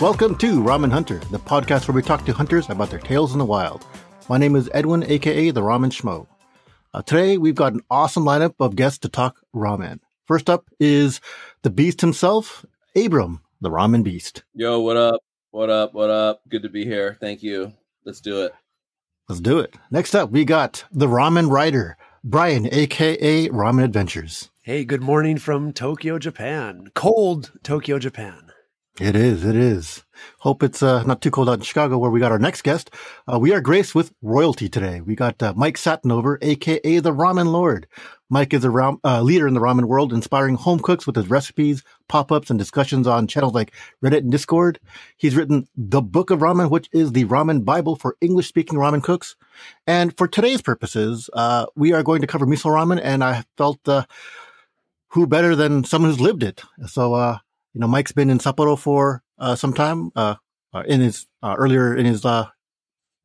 Welcome to Ramen Hunter, the podcast where we talk to hunters about their tales in the wild. My name is Edwin, aka the Ramen Schmo. Uh, today we've got an awesome lineup of guests to talk ramen. First up is the beast himself, Abram, the Ramen Beast. Yo, what up? What up? What up? Good to be here. Thank you. Let's do it. Let's do it. Next up, we got the Ramen Rider, Brian, aka Ramen Adventures. Hey, good morning from Tokyo, Japan. Cold Tokyo, Japan. It is. It is. Hope it's uh, not too cold out in Chicago, where we got our next guest. Uh, we are graced with royalty today. We got uh, Mike Satinover, aka the Ramen Lord. Mike is a uh, leader in the ramen world, inspiring home cooks with his recipes, pop-ups, and discussions on channels like Reddit and Discord. He's written the Book of Ramen, which is the ramen Bible for English-speaking ramen cooks. And for today's purposes, uh, we are going to cover miso ramen, and I felt uh, who better than someone who's lived it. So you know, Mike's been in Sapporo for uh, some time uh, uh in his uh, earlier in his uh,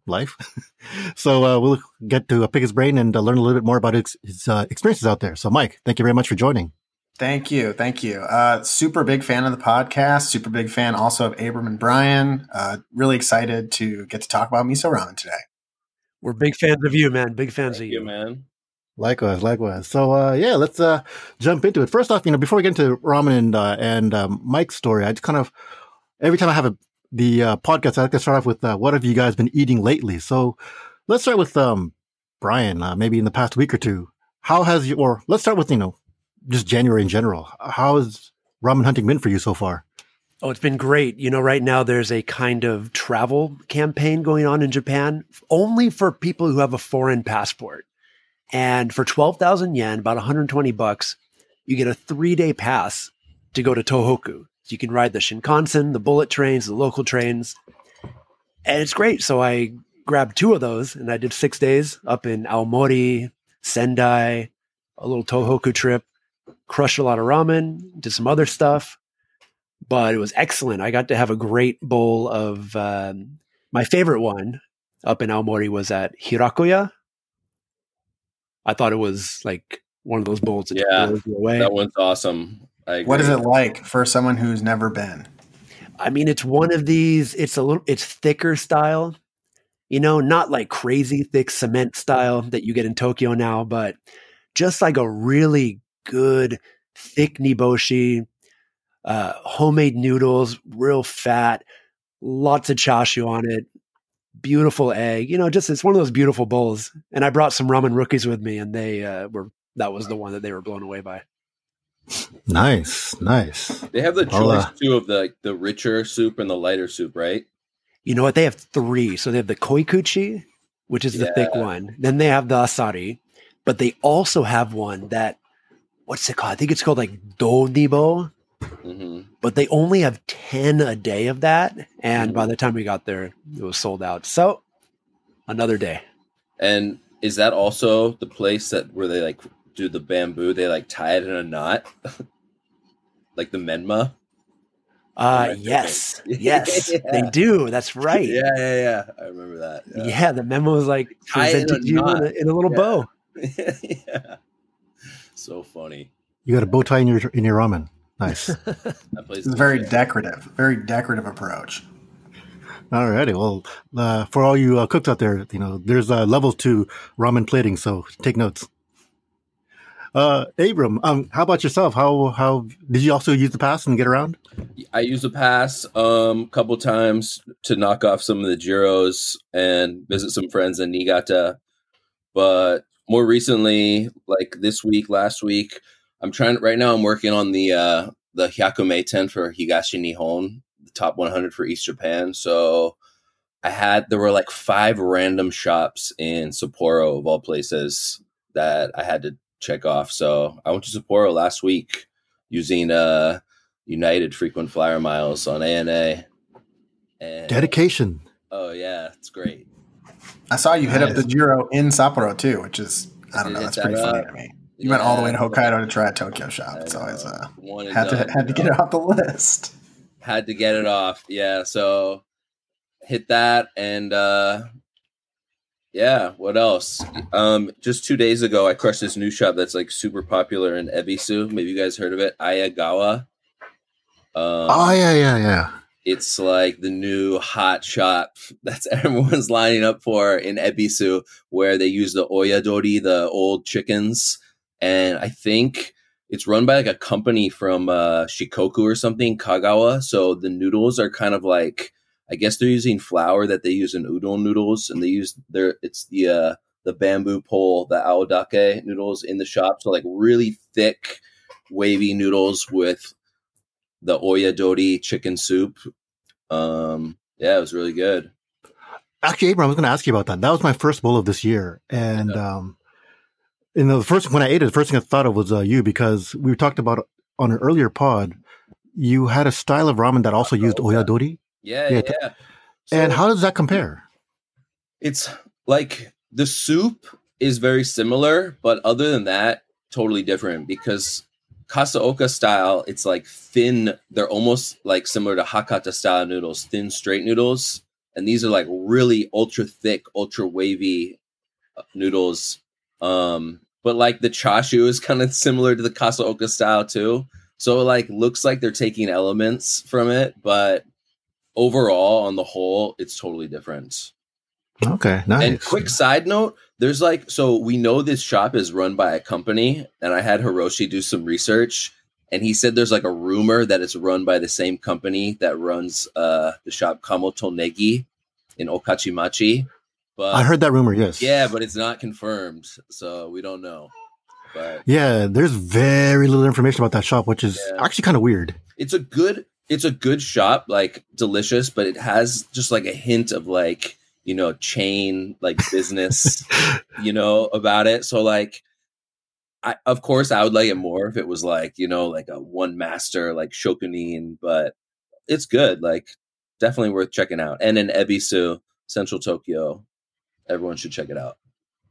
life, so we'll get to pick his brain and learn a little bit more about his, his experiences out there. So, Mike, thank you very much for joining. Thank you, thank you. super big fan of the podcast. Super big fan also of Abram and Brian. really excited to get to talk about miso ramen today. We're big fans of you, man. Big fans thank of you, you man. Likewise, likewise. So, uh, yeah, let's uh, jump into it. First off, you know, before we get into ramen and uh, and um, Mike's story, I just kind of every time I have a the uh, podcast, I like to start off with uh, what have you guys been eating lately? So, let's start with um, Brian. Uh, maybe in the past week or two, how has you? Or let's start with you know, just January in general. How has ramen hunting been for you so far? Oh, it's been great. You know, right now there's a kind of travel campaign going on in Japan only for people who have a foreign passport. And for 12,000 yen, about 120 bucks, you get a three day pass to go to Tohoku. So you can ride the Shinkansen, the bullet trains, the local trains. And it's great. So I grabbed two of those and I did six days up in Aomori, Sendai, a little Tohoku trip, crushed a lot of ramen, did some other stuff, but it was excellent. I got to have a great bowl of um, my favorite one up in Aomori was at Hirakuya, I thought it was like one of those bowls that yeah, blows you away. That one's awesome. What is it like for someone who's never been? I mean, it's one of these. It's a little. It's thicker style, you know, not like crazy thick cement style that you get in Tokyo now, but just like a really good thick niboshi, uh, homemade noodles, real fat, lots of chashu on it, beautiful egg. You know, just it's one of those beautiful bowls. And I brought some ramen rookies with me, and they uh, were that was the one that they were blown away by. Nice, nice. They have the choice uh, too of the like, the richer soup and the lighter soup, right? You know what? They have three. So they have the koikuchi, which is the thick one. Then they have the asari, but they also have one that what's it called? I think it's called like donibo. Mm-hmm. But they only have 10 a day of that. And mm-hmm. by the time we got there, it was sold out. So another day. And is that also the place that where they like do the bamboo? They like tie it in a knot, like the menma. Uh yes, yes, yeah. they do. That's right. Yeah, yeah, yeah. I remember that. Yeah, yeah the menma was like presented you in a, in a, little yeah. bow. yeah, so funny. You got a bow tie in your in your ramen. Nice. it's very decorative, very decorative approach. Alrighty. Well, uh, for all you uh, cooks out there, you know, there's uh, levels to ramen plating, so take notes. Uh, Abram, um, how about yourself? How how did you also use the pass and get around? I used the pass um, a couple times to knock off some of the Jiros and visit some friends in Niigata, but more recently, like this week, last week, I'm trying right now. I'm working on the uh, the Hyakumeiten for Higashi Nihon, the top 100 for East Japan. So I had there were like five random shops in Sapporo of all places that I had to check off. So I went to Sapporo last week using uh, United frequent flyer miles on ANA. And, Dedication. Oh yeah, it's great. I saw you hit up the Jiro in Sapporo too, which is I don't know, that's pretty funny to me. You yeah, went all the way to Hokkaido to try a Tokyo shop. It's always uh, had to had to get it off the list. Had to get it off. Yeah, so hit that and uh yeah, what else? Um just 2 days ago I crushed this new shop that's like super popular in Ebisu. Maybe you guys heard of it. Ayagawa. Um, oh yeah, yeah, yeah. it's like the new hot shop that's everyone's lining up for in Ebisu, where they use the oyadori, the old chickens, and I think it's run by like a company from uh, Shikoku or something, Kagawa. So the noodles are kind of like I guess they're using flour that they use in udon noodles, and they use their it's the uh, the bamboo pole, the aodake noodles in the shop. So like really thick, wavy noodles with the oyadori chicken soup. Um, yeah, it was really good. Actually, Abram, I was going to ask you about that. That was my first bowl of this year, and yeah. um, in the first when I ate it, the first thing I thought of was uh, you because we talked about on an earlier pod. You had a style of ramen that also used oyadori. Yeah, yeah. yeah. So and how does that compare? It's like the soup is very similar, but other than that, totally different because Kasaoka style, it's like thin. They're almost like similar to Hakata style noodles, thin straight noodles, and these are like really ultra thick, ultra wavy uh, noodles. Um, but like the chashu is kind of similar to the Kasaoka style too. So it like looks like they're taking elements from it, but overall, on the whole, it's totally different. Okay, nice. And quick side note, there's like so we know this shop is run by a company, and I had Hiroshi do some research, and he said there's like a rumor that it's run by the same company that runs uh the shop Kamoto Negi in Okachimachi. But I heard that rumor, yes. Yeah, but it's not confirmed, so we don't know. But yeah, there's very little information about that shop, which is yeah. actually kind of weird. It's a good it's a good shop, like delicious, but it has just like a hint of like you know chain like business, you know about it. So like, I of course I would like it more if it was like you know like a one master like shokunin, but it's good. Like definitely worth checking out. And in Ebisu, Central Tokyo, everyone should check it out.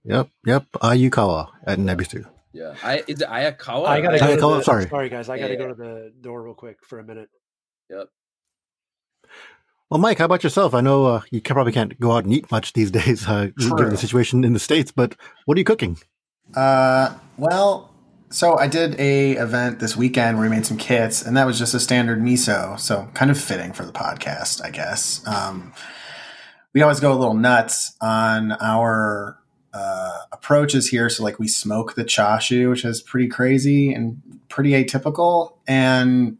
Yep, yep. Ayukawa at Nebisu. Yeah, I is it Ayakawa? I gotta go. Ayakawa, the, sorry, sorry guys. I gotta yeah. go to the door real quick for a minute. Yep. Well, Mike, how about yourself? I know uh, you probably can't go out and eat much these days, uh, given the situation in the states. But what are you cooking? Uh, well, so I did a event this weekend where we made some kits, and that was just a standard miso. So kind of fitting for the podcast, I guess. Um, we always go a little nuts on our uh, approaches here. So like we smoke the chashu, which is pretty crazy and pretty atypical, and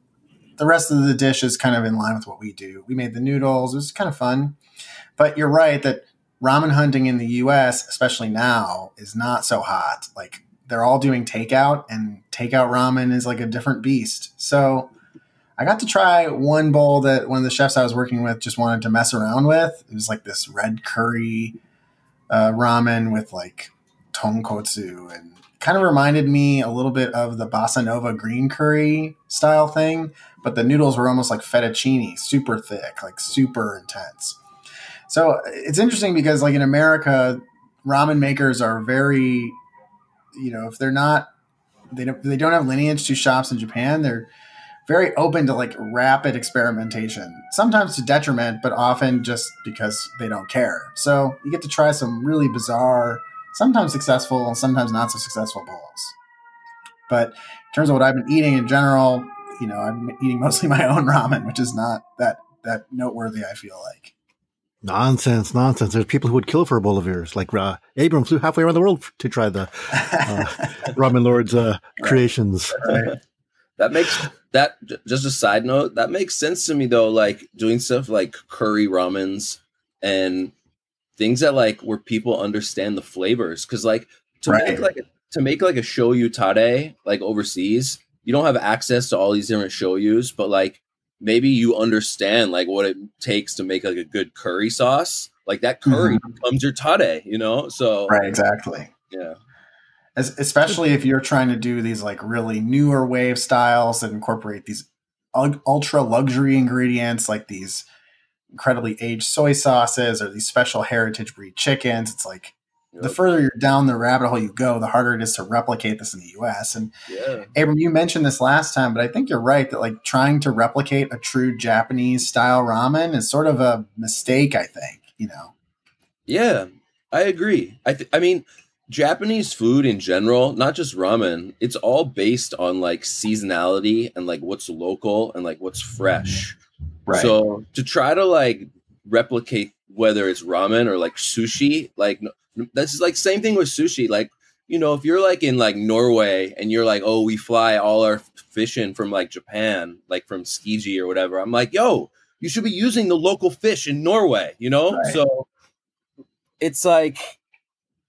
the rest of the dish is kind of in line with what we do. We made the noodles. It was kind of fun. But you're right that ramen hunting in the US, especially now, is not so hot. Like they're all doing takeout, and takeout ramen is like a different beast. So I got to try one bowl that one of the chefs I was working with just wanted to mess around with. It was like this red curry uh, ramen with like tonkotsu and kind of reminded me a little bit of the Bassanova green curry style thing but the noodles were almost like fettuccine super thick like super intense so it's interesting because like in america ramen makers are very you know if they're not they don't, they don't have lineage to shops in japan they're very open to like rapid experimentation sometimes to detriment but often just because they don't care so you get to try some really bizarre sometimes successful and sometimes not so successful bowls. But in terms of what I've been eating in general, you know, I'm eating mostly my own ramen, which is not that that noteworthy. I feel like nonsense, nonsense. There's people who would kill for a bowl of yours. Like uh, Abram flew halfway around the world to try the uh, ramen lord's uh, creations. Right. That makes that just a side note. That makes sense to me though. Like doing stuff like curry ramens and things that like where people understand the flavors because like to right. make like to make like a shoyu tare like overseas you don't have access to all these different show shoyus but like maybe you understand like what it takes to make like a good curry sauce like that curry mm-hmm. becomes your tare you know so right exactly yeah As, especially if you're trying to do these like really newer wave styles that incorporate these ultra luxury ingredients like these incredibly aged soy sauces or these special heritage breed chickens. It's like yep. the further you're down the rabbit hole you go, the harder it is to replicate this in the US. And yeah. Abram, you mentioned this last time, but I think you're right that like trying to replicate a true Japanese style ramen is sort of a mistake, I think, you know. Yeah, I agree. I th- I mean, Japanese food in general, not just ramen, it's all based on like seasonality and like what's local and like what's fresh. Right. So to try to like replicate whether it's ramen or like sushi, like is like same thing with sushi. Like you know, if you're like in like Norway and you're like, oh, we fly all our fish in from like Japan, like from Tsukiji or whatever. I'm like, yo, you should be using the local fish in Norway. You know, Right. so it's like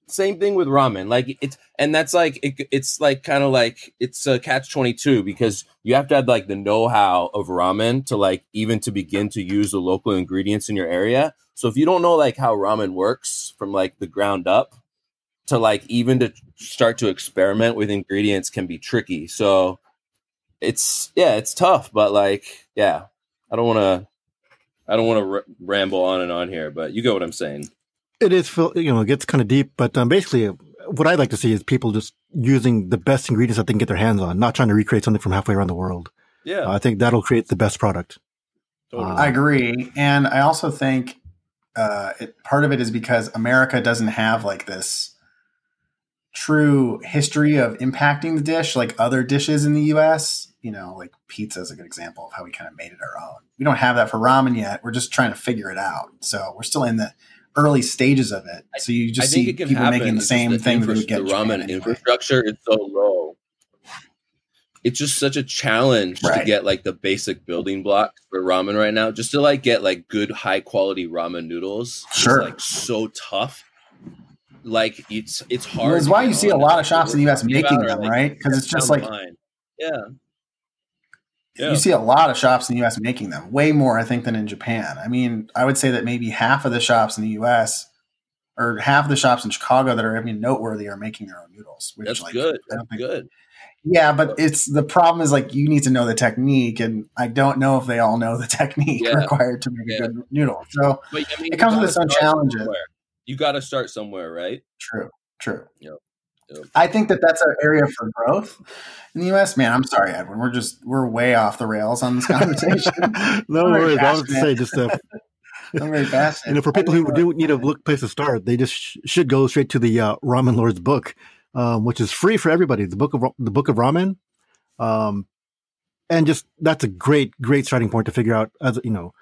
same thing with ramen. Like it's and that's like it, it's like kind of like it's a catch 22 because you have to have like the know-how of ramen to like even to begin to use the local ingredients in your area. So if you don't know like how ramen works from like the ground up to like even to start to experiment with ingredients can be tricky. So it's yeah it's tough but like yeah. I don't want to i don't want to r- ramble on and on here but you get what i'm saying It is, you know, it gets kind of deep, but um, basically, uh, what I'd like to see is people just using the best ingredients that they can get their hands on, not trying to recreate something from halfway around the world. yeah I think that'll create the best product. totally. uh, I agree, and I also think uh, it, part of it is because America doesn't have like this true history of impacting the dish like other dishes in the U.S. You know, like pizza is a good example of how we kind of made it our own. We don't have that for ramen yet. We're just trying to figure it out. So we're still in the early stages of it. So you just see people making the It's same thing that would get The ramen anyway. infrastructure is so low. It's just such a challenge to get like the basic building blocks for ramen right now. Just to like get like good high quality ramen noodles. Sure. It's like so tough. Like it's it's hard. To why you see a lot of shops in the U.S. Making them, right? Because it's just like the yeah. Yeah. You see a lot of shops in the US making them, way more, I think, than in Japan. I mean, I would say that maybe half of the shops in the US or half of the shops in Chicago that are even noteworthy are making their own noodles. Which, That's like, good. I That's don't think- good. Yeah, but it's the problem is like you need to know the technique, and I don't know if they all know the technique Yeah. required to make Yeah. a good noodle. So But I mean, It comes with its own challenges. somewhere. You got to start somewhere, right? true, true. Yep. I think that that's an area for growth in the U.S. Man, I'm sorry, Edwin. We're just we're way off the rails on this conversation. no I'm worries. I was to passionate. say just uh, I'm very passionate. you know, for people who do need a look place to start, they just sh- should go straight to the uh, Ramen Lord's book, um, which is free for everybody. The book of the book of ramen, um, and just that's a great great starting point to figure out as you know,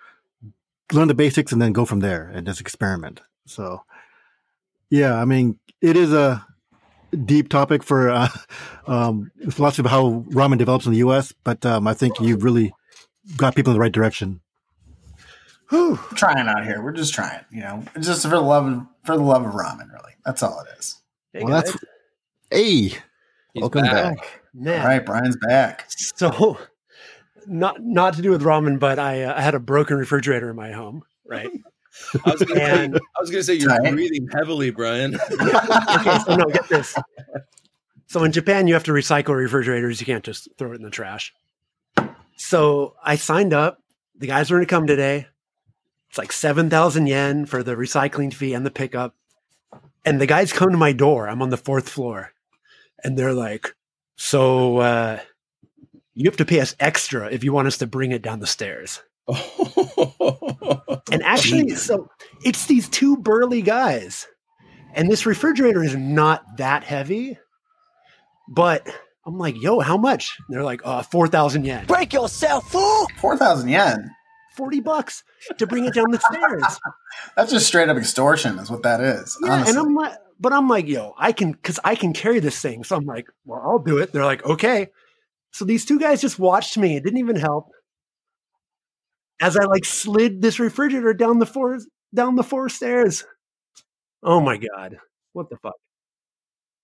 learn the basics and then go from there and just experiment. So, yeah, I mean, it is a deep topic for uh, um, philosophy of how ramen develops in the U.S., but um, I think you've really got people in the right direction. We're trying out here. We're just trying, you know, just for the love of for the love of ramen. Really, that's all it is. Hey, Well, that's hey, He's welcome back. man. All right, Brian's back. So, not not to do with ramen, but I uh, I had a broken refrigerator in my home, right? I was gonna say, And- I was gonna say you're breathing heavily, Brian. okay, so no, get this. So in Japan, you have to recycle refrigerators. You can't just throw it in the trash. So I signed up. The guys were going to come today. It's like 7,000 yen for the recycling fee and the pickup. And the guys come to my door. I'm on the fourth floor. And they're like, So uh, you have to pay us extra if you want us to bring it down the stairs. And actually, Jeez. so it's these two burly guys, and this refrigerator is not that heavy, but I'm like, yo, how much? And they're like, uh, 4,000 yen, Break yourself, fool! Four thousand yen. 40 bucks to bring it down the stairs. That's just straight up extortion, is what that is. Yeah. honestly. And I'm like, but I'm like, yo, I can, cause I can carry this thing. So I'm like, well, I'll do it. They're like, okay. So these two guys just watched me. It didn't even help. As I like slid this refrigerator down the four, down the four stairs. Oh my God. What the fuck?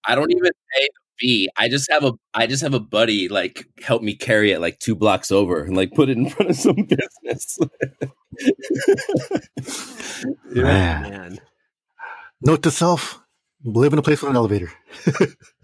I don't even pay the fee. I just have a I just have a buddy like help me carry it like two blocks over and like put it in front of some business. Man. Man. Note to self: live in a place with an elevator.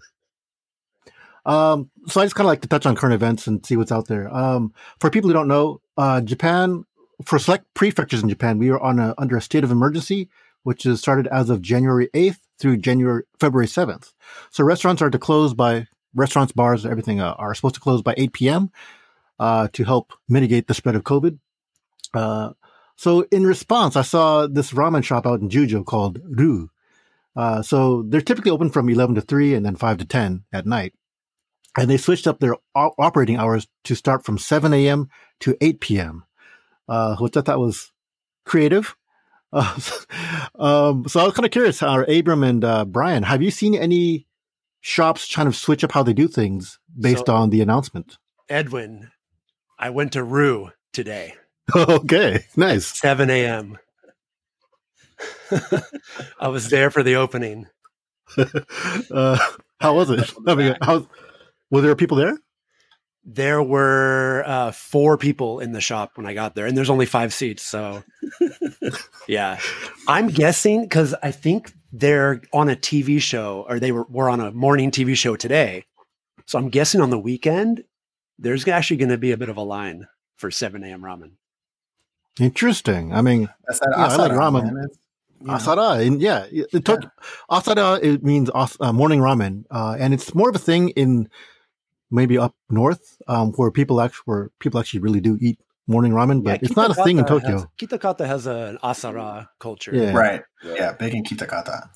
um, so I just kind of like to touch on current events and see what's out there. Um, for people who don't know, uh, Japan, for select prefectures in Japan, we are on a, under a state of emergency, which is started as of January eighth through January February seventh. So restaurants are to close by restaurants, bars, everything uh, are supposed to close by eight p.m. Uh, to help mitigate the spread of COVID. Uh, so in response, I saw this ramen shop out in Jujo called Ru. Uh, so they're typically open from 11 to 3 and then 5 to 10 at night. And they switched up their o- operating hours to start from 7 a.m. to 8 p.m. uh, which I thought was creative. Uh, um, so I was kind of curious, uh, Abram and uh, Brian, have you seen any shops trying to switch up how they do things based So- on the announcement? Edwin, I went to Rue today, okay, nice. 7 a.m. I was there for the opening. uh, how was it? I mean, how, were there people there? There were uh, four people in the shop when I got there, and there's only five seats. So, yeah, I'm guessing because I think they're on a TV show, or they were, were on a morning TV show today. So I'm guessing on the weekend there's actually going to be a bit of a line for 7 a.m. ramen. Interesting. I mean, That's that Yeah, I like asara, ramen. man. It's, asara, and yeah, it took asara. It means uh, morning ramen, uh, and it's more of a thing in maybe up north, um, where people actually where people actually really do eat morning ramen, but Yeah, it's not a thing in Tokyo. Has, Kitakata has an asara culture. Yeah. Right. Yeah. Big in Kitakata.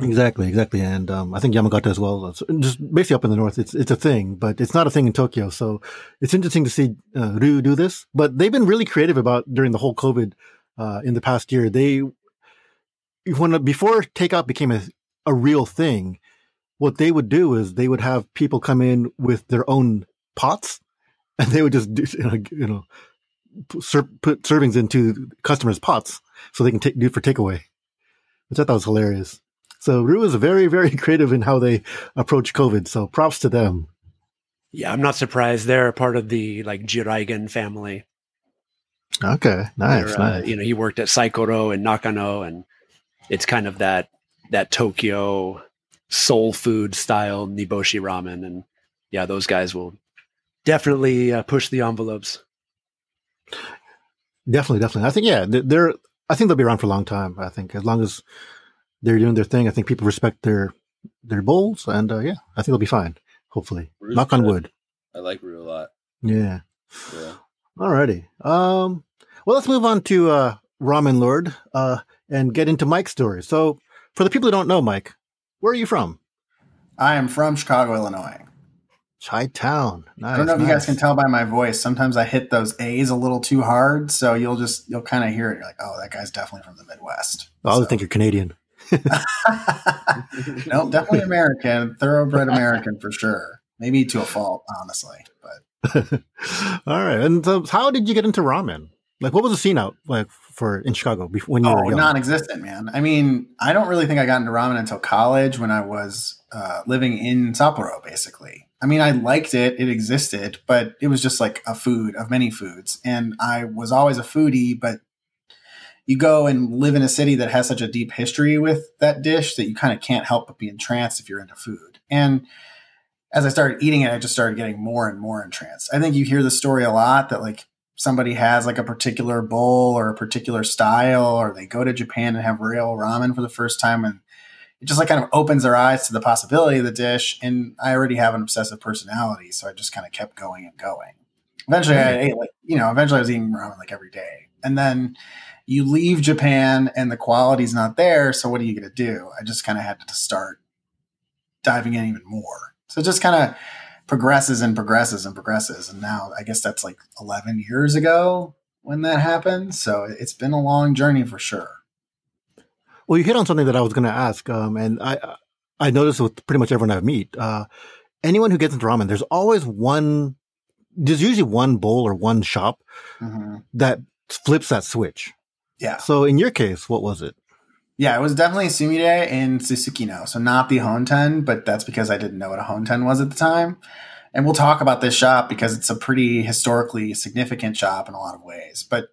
Exactly, exactly, and um, I think Yamagata as well. It's just basically up in the north, it's it's a thing, but it's not a thing in Tokyo. So it's interesting to see uh, Ryu do this. But they've been really creative about during the whole COVID uh, in the past year. They when before takeout became a a real thing, what they would do is they would have people come in with their own pots, and they would just do, you know, put, ser- put servings into customers' pots so they can take do it for takeaway, which I thought was hilarious. So Rue is very, very creative in how they approach COVID. So props to them. Yeah, I'm not surprised. They're part of the like Jiraigen family. Okay, nice, uh, nice. you know, he worked at Saikoro and Nakano, and it's kind of that that Tokyo soul food style niboshi ramen. And yeah, those guys will definitely uh, push the envelopes. Definitely, definitely. I think yeah, they're, they're. I think they'll be around for a long time. I think as long as they're doing their thing, I think people respect their their bowls, and uh, yeah, I think they'll be fine. Hopefully, Rue's knock on wood. I like Rue a lot. Yeah. Yeah. Alrighty. Um. Well, let's move on to uh, Ramen Lord uh, and get into Mike's story. So, for the people who don't know, Mike, where are you from? I am from Chicago, Illinois. Chi Town. Nice. I don't know if you guys can tell by my voice. Sometimes I hit those A's a little too hard, so you'll just you'll kind of hear it. You're like, oh, that guy's definitely from the Midwest. I would So- think you're Canadian. no, definitely American, thoroughbred American for sure. Maybe to a fault, honestly. But All right. And so, how did you get into ramen? Like, what was the scene out like for in Chicago before when you oh, were young? non-existent, man. I mean, I don't really think I got into ramen until college when I was uh, living in Sapporo, basically. I mean, I liked it; it existed, but it was just like a food of many foods, and I was always a foodie. But you go and live in a city that has such a deep history with that dish that you kind of can't help but be entranced if you're into food. And as I started eating it, I just started getting more and more entranced. I think you hear the story a lot that like somebody has like a particular bowl or a particular style, or they go to Japan and have real ramen for the first time, and it just like kind of opens their eyes to the possibility of the dish. And I already have an obsessive personality, so I just kind of kept going and going. Eventually, I hmm. ate like you know, eventually I was eating ramen like every day, and then you leave Japan and the quality's not there. So what are you going to do? I just kind of had to start diving in even more. So just kind of progresses and progresses and progresses. And now I guess that's like 11 years ago when that happened. So it's been a long journey for sure. Well, you hit on something that I was going to ask, um, and I I noticed with pretty much everyone I meet, uh, anyone who gets into ramen, there's always one. There's usually one bowl or one shop hmm that flips that switch. Yeah. So in your case, what was it? Yeah, it was definitely Sumire in Susukino. So not the Honten, but that's because I didn't know what a Honten was at the time. And we'll talk about this shop because it's a pretty historically significant shop in a lot of ways. But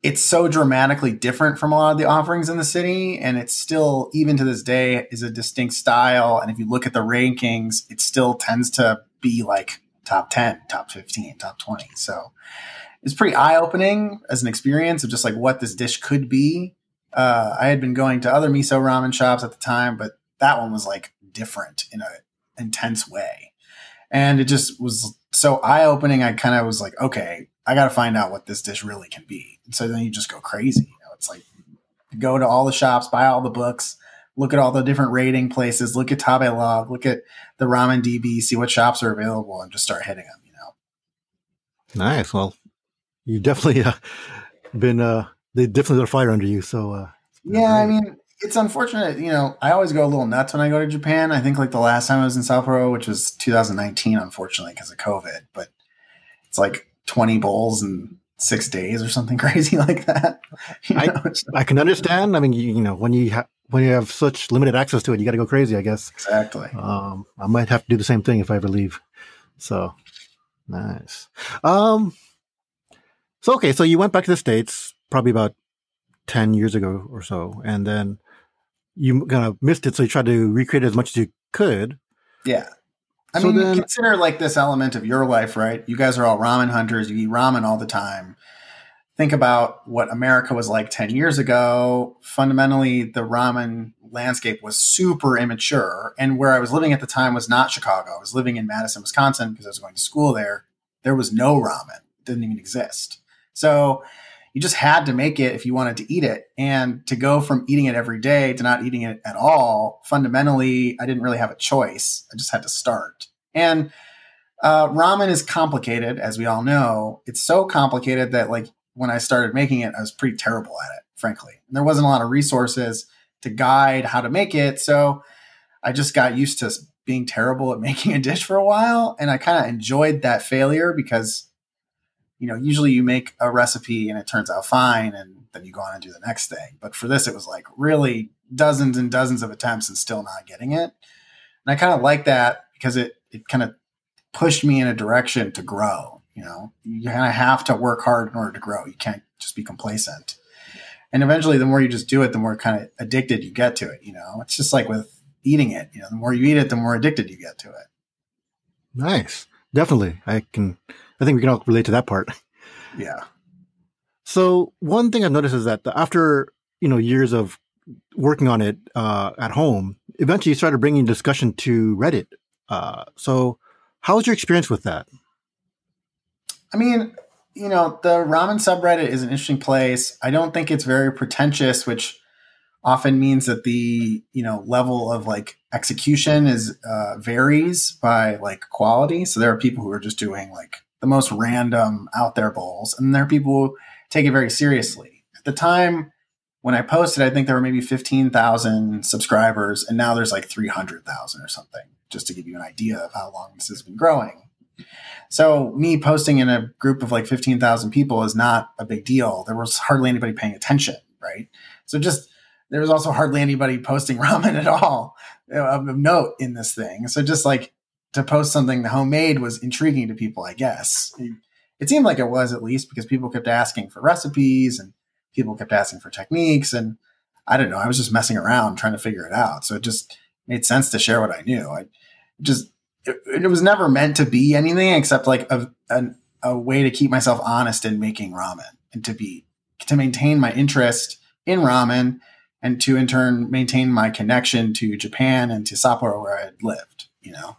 it's so dramatically different from a lot of the offerings in the city. And it's still, even to this day, is a distinct style. And if you look at the rankings, it still tends to be like top 10, top 15, top 20. So it's pretty eye opening as an experience of just like what this dish could be uh, I had been going to other miso ramen shops at the time, but that one was like different in an intense way. And it just was so eye opening. I kind of was like, okay, I got to find out what this dish really can be. And so then you just go crazy. You know, it's like go to all the shops, buy all the books, look at all the different rating places, look at Tabelog, look at the Ramen DB, see what shops are available, and just start hitting them. You know, Nice. Well, you've definitely uh, been uh, they definitely lit a fire under you. So uh, yeah, I mean, it's unfortunate. You know, I always go a little nuts when I go to Japan. I think like the last time I was in Sapporo, which was 2019, unfortunately because of COVID, but it's like 20 bowls in six days or something crazy like that. You I- know, I can understand. I mean, you, you know, when you ha- when you have such limited access to it, you got to go crazy. I guess. exactly. Um, I might have to do the same thing if I ever leave. So nice. Um, so okay, so you went back to the states probably about ten years ago or so, and then you kind of missed it, so you tried to recreate it as much as you could. Yeah. I So mean, then- consider like this element of your life, right? You guys are all ramen hunters. You eat ramen all the time. Think about what America was like 10 years ago. Fundamentally, the ramen landscape was super immature. And where I was living at the time was not Chicago. I was living in Madison, Wisconsin because I was going to school there. There was no ramen, it didn't even exist. So you just had to make it if you wanted to eat it. And to go from eating it every day to not eating it at all, fundamentally, I didn't really have a choice. I just had to start. And uh, ramen is complicated, as we all know. It's so complicated that, like, when I started making it, I was pretty terrible at it, frankly. And there wasn't a lot of resources to guide how to make it. So I just got used to being terrible at making a dish for a while. And I kind of enjoyed that failure because you know, usually you make a recipe and it turns out fine and then you go on and do the next thing. But for this, it was like really dozens and dozens of attempts and still not getting it. And I kind of like that because it, it kind of pushed me in a direction to grow. You know, you kind of have to work hard in order to grow. You can't just be complacent. And eventually, the more you just do it, the more kind of addicted you get to it. You know, it's just like with eating it. You know, the more you eat it, the more addicted you get to it. Nice, definitely. I can. I think we can all relate to that part. Yeah. So one thing I've noticed is that after you know years of working on it uh, at home, eventually you started bringing discussion to Reddit. Uh, so how was your experience with that? I mean, you know, the ramen subreddit is an interesting place. I don't think it's very pretentious, which often means that the you know level of like execution is uh, varies by like quality. So there are people who are just doing like the most random out there bowls, and there are people who take it very seriously. At the time when I posted, I think there were maybe fifteen thousand subscribers, and now there's like three hundred thousand or something. Just to give you an idea of how long this has been growing. So me posting in a group of like 15,000 people is not a big deal. There was hardly anybody paying attention, right? So just there was also hardly anybody posting ramen at all uh, of note in this thing. So just like to post something the homemade was intriguing to people, I guess. It, it seemed like it was at least because people kept asking for recipes and people kept asking for techniques and I don't know, I was just messing around trying to figure it out. So it just made sense to share what I knew. I just it, it was never meant to be anything except like a, a, a way to keep myself honest in making ramen and to be to maintain my interest in ramen and to in turn maintain my connection to Japan and to Sapporo where I had lived, you know.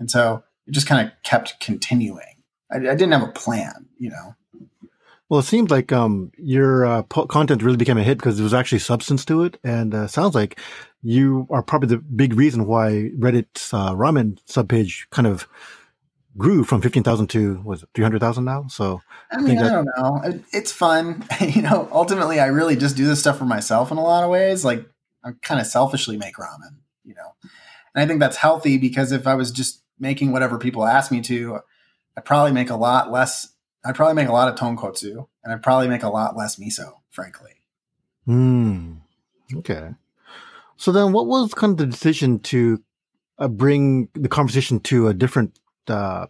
And so it just kind of kept continuing. I, I didn't have a plan, you know. Well, it seems like um, your uh, po- content really became a hit because there was actually substance to it, and uh, sounds like you are probably the big reason why Reddit's uh, ramen subpage kind of grew from fifteen thousand to was three hundred thousand now. So I mean, think I don't know. It, it's fun. you know, ultimately, I really just do this stuff for myself in a lot of ways. Like, I kind of selfishly make ramen, you know. And I think that's healthy because if I was just making whatever people ask me to, I'd probably make a lot less. I'd probably make a lot of tonkotsu and I'd probably make a lot less miso, frankly. Hmm. Okay. So then, what was kind of the decision to uh, bring the conversation to a different, uh,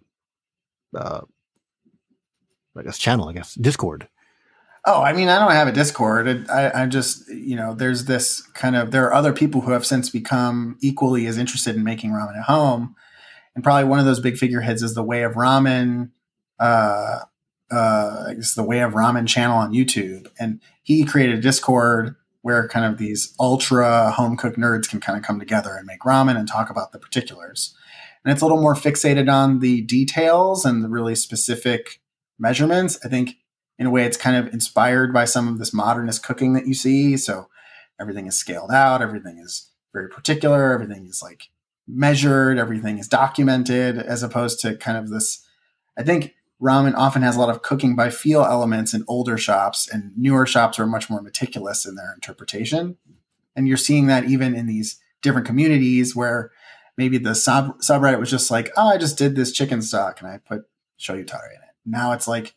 uh, I guess, channel? I guess Discord. Oh, I mean, I don't have a Discord. I, I just, you know, there's this kind of, there are other people who have since become equally as interested in making ramen at home. And probably one of those big figureheads is the Way of Ramen, uh, uh, I guess the Way of Ramen channel on YouTube. And he created a Discord where kind of these ultra home cooked nerds can kind of come together and make ramen and talk about the particulars. And it's a little more fixated on the details and the really specific measurements. I think in a way it's kind of inspired by some of this modernist cooking that you see so everything is scaled out everything is very particular everything is like measured everything is documented as opposed to kind of this i think ramen often has a lot of cooking by feel elements in older shops, and newer shops are much more meticulous in their interpretation. And you're seeing that even in these different communities where maybe the sub subreddit was just like, oh, I just did this chicken stock and I put shoyu tare in it. Now it's like,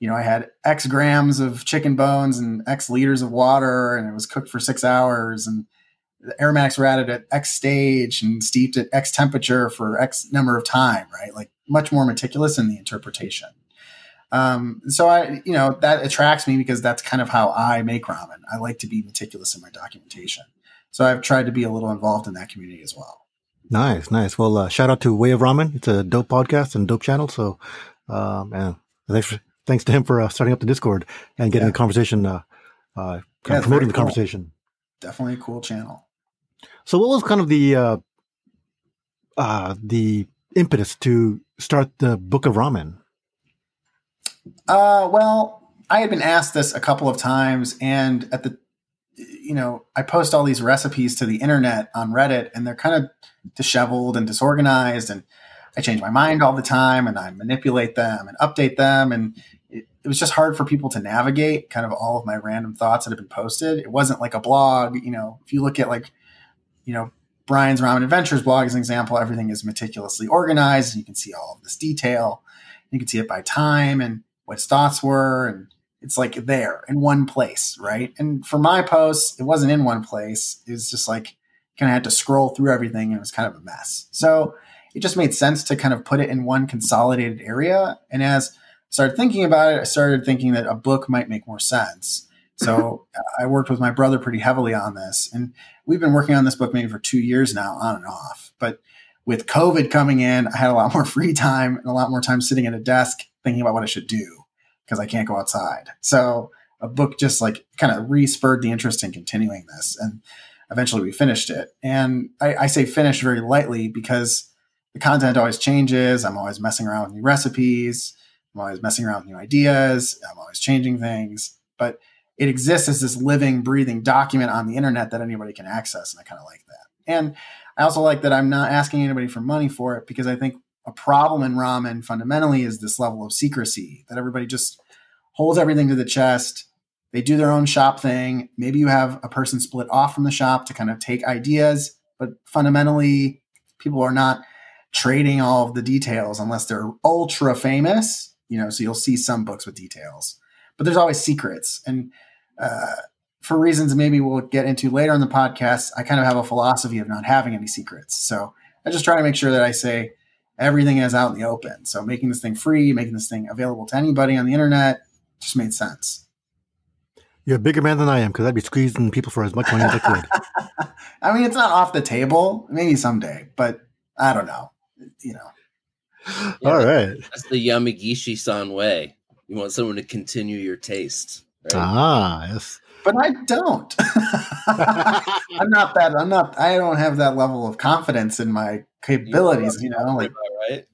you know, I had X grams of chicken bones and X liters of water, and it was cooked for six hours, and the aromatics were added at X stage and steeped at X temperature for X number of time, right? Like much more meticulous in the interpretation. Um, so I, you know, that attracts me because that's kind of how I make ramen. I like to be meticulous in my documentation. So I've tried to be a little involved in that community as well. Nice, nice. Well, uh, shout out to Way of Ramen. It's a dope podcast and dope channel. So, um, and thanks for, thanks to him for uh, starting up the Discord and getting yeah. the conversation, uh, uh, yeah, promoting the cool. conversation. Definitely a cool channel. So, what was kind of the uh, uh, the impetus to start the Book of Ramen? Uh, well, I had been asked this a couple of times, and at the, you know, I post all these recipes to the internet on Reddit, and they're kind of disheveled and disorganized, and I change my mind all the time, and I manipulate them and update them, and it, it was just hard for people to navigate kind of all of my random thoughts that have been posted. It wasn't like a blog, you know. If you look at like, you know, Brian's Ramen Adventures blog is an example, everything is meticulously organized, and you can see all of this detail. You can see it by time and what his thoughts were, and it's like there in one place, right? And for my posts, it wasn't in one place. It was just like kind of had to scroll through everything, and it was kind of a mess. So it just made sense to kind of put it in one consolidated area. And as I started thinking about it, I started thinking that a book might make more sense. So I worked with my brother pretty heavily on this, and we've been working on this book maybe for two years now, on and off. But with COVID coming in, I had a lot more free time and a lot more time sitting at a desk thinking about what I should do because I can't go outside. So a book just like kind of re-spurred the interest in continuing this. And eventually we finished it. And I, I say finished very lightly because the content always changes. I'm always messing around with new recipes. I'm always messing around with new ideas. I'm always changing things. But it exists as this living, breathing document on the internet that anybody can access. And I kind of like that. And I also like that I'm not asking anybody for money for it because I think a problem in ramen fundamentally is this level of secrecy that everybody just holds everything to the chest. They do their own shop thing. Maybe you have a person split off from the shop to kind of take ideas, but fundamentally, people are not trading all of the details unless they're ultra famous. You know, so you'll see some books with details, but there's always secrets. And uh, for reasons maybe we'll get into later in the podcast, I kind of have a philosophy of not having any secrets. So I just try to make sure that I say, everything is out in the open. So making this thing free, making this thing available to anybody on the internet just made sense. You're a bigger man than I am because I'd be squeezing people for as much money as I could. I mean, it's not off the table. Maybe someday, but I don't know. You know. Yeah, All right. That's the Yamagishi san way. You want someone to continue your taste. Right? Ah, yes. But I don't. I'm not that. I'm not. I don't have that level of confidence in my capabilities. You know, like right.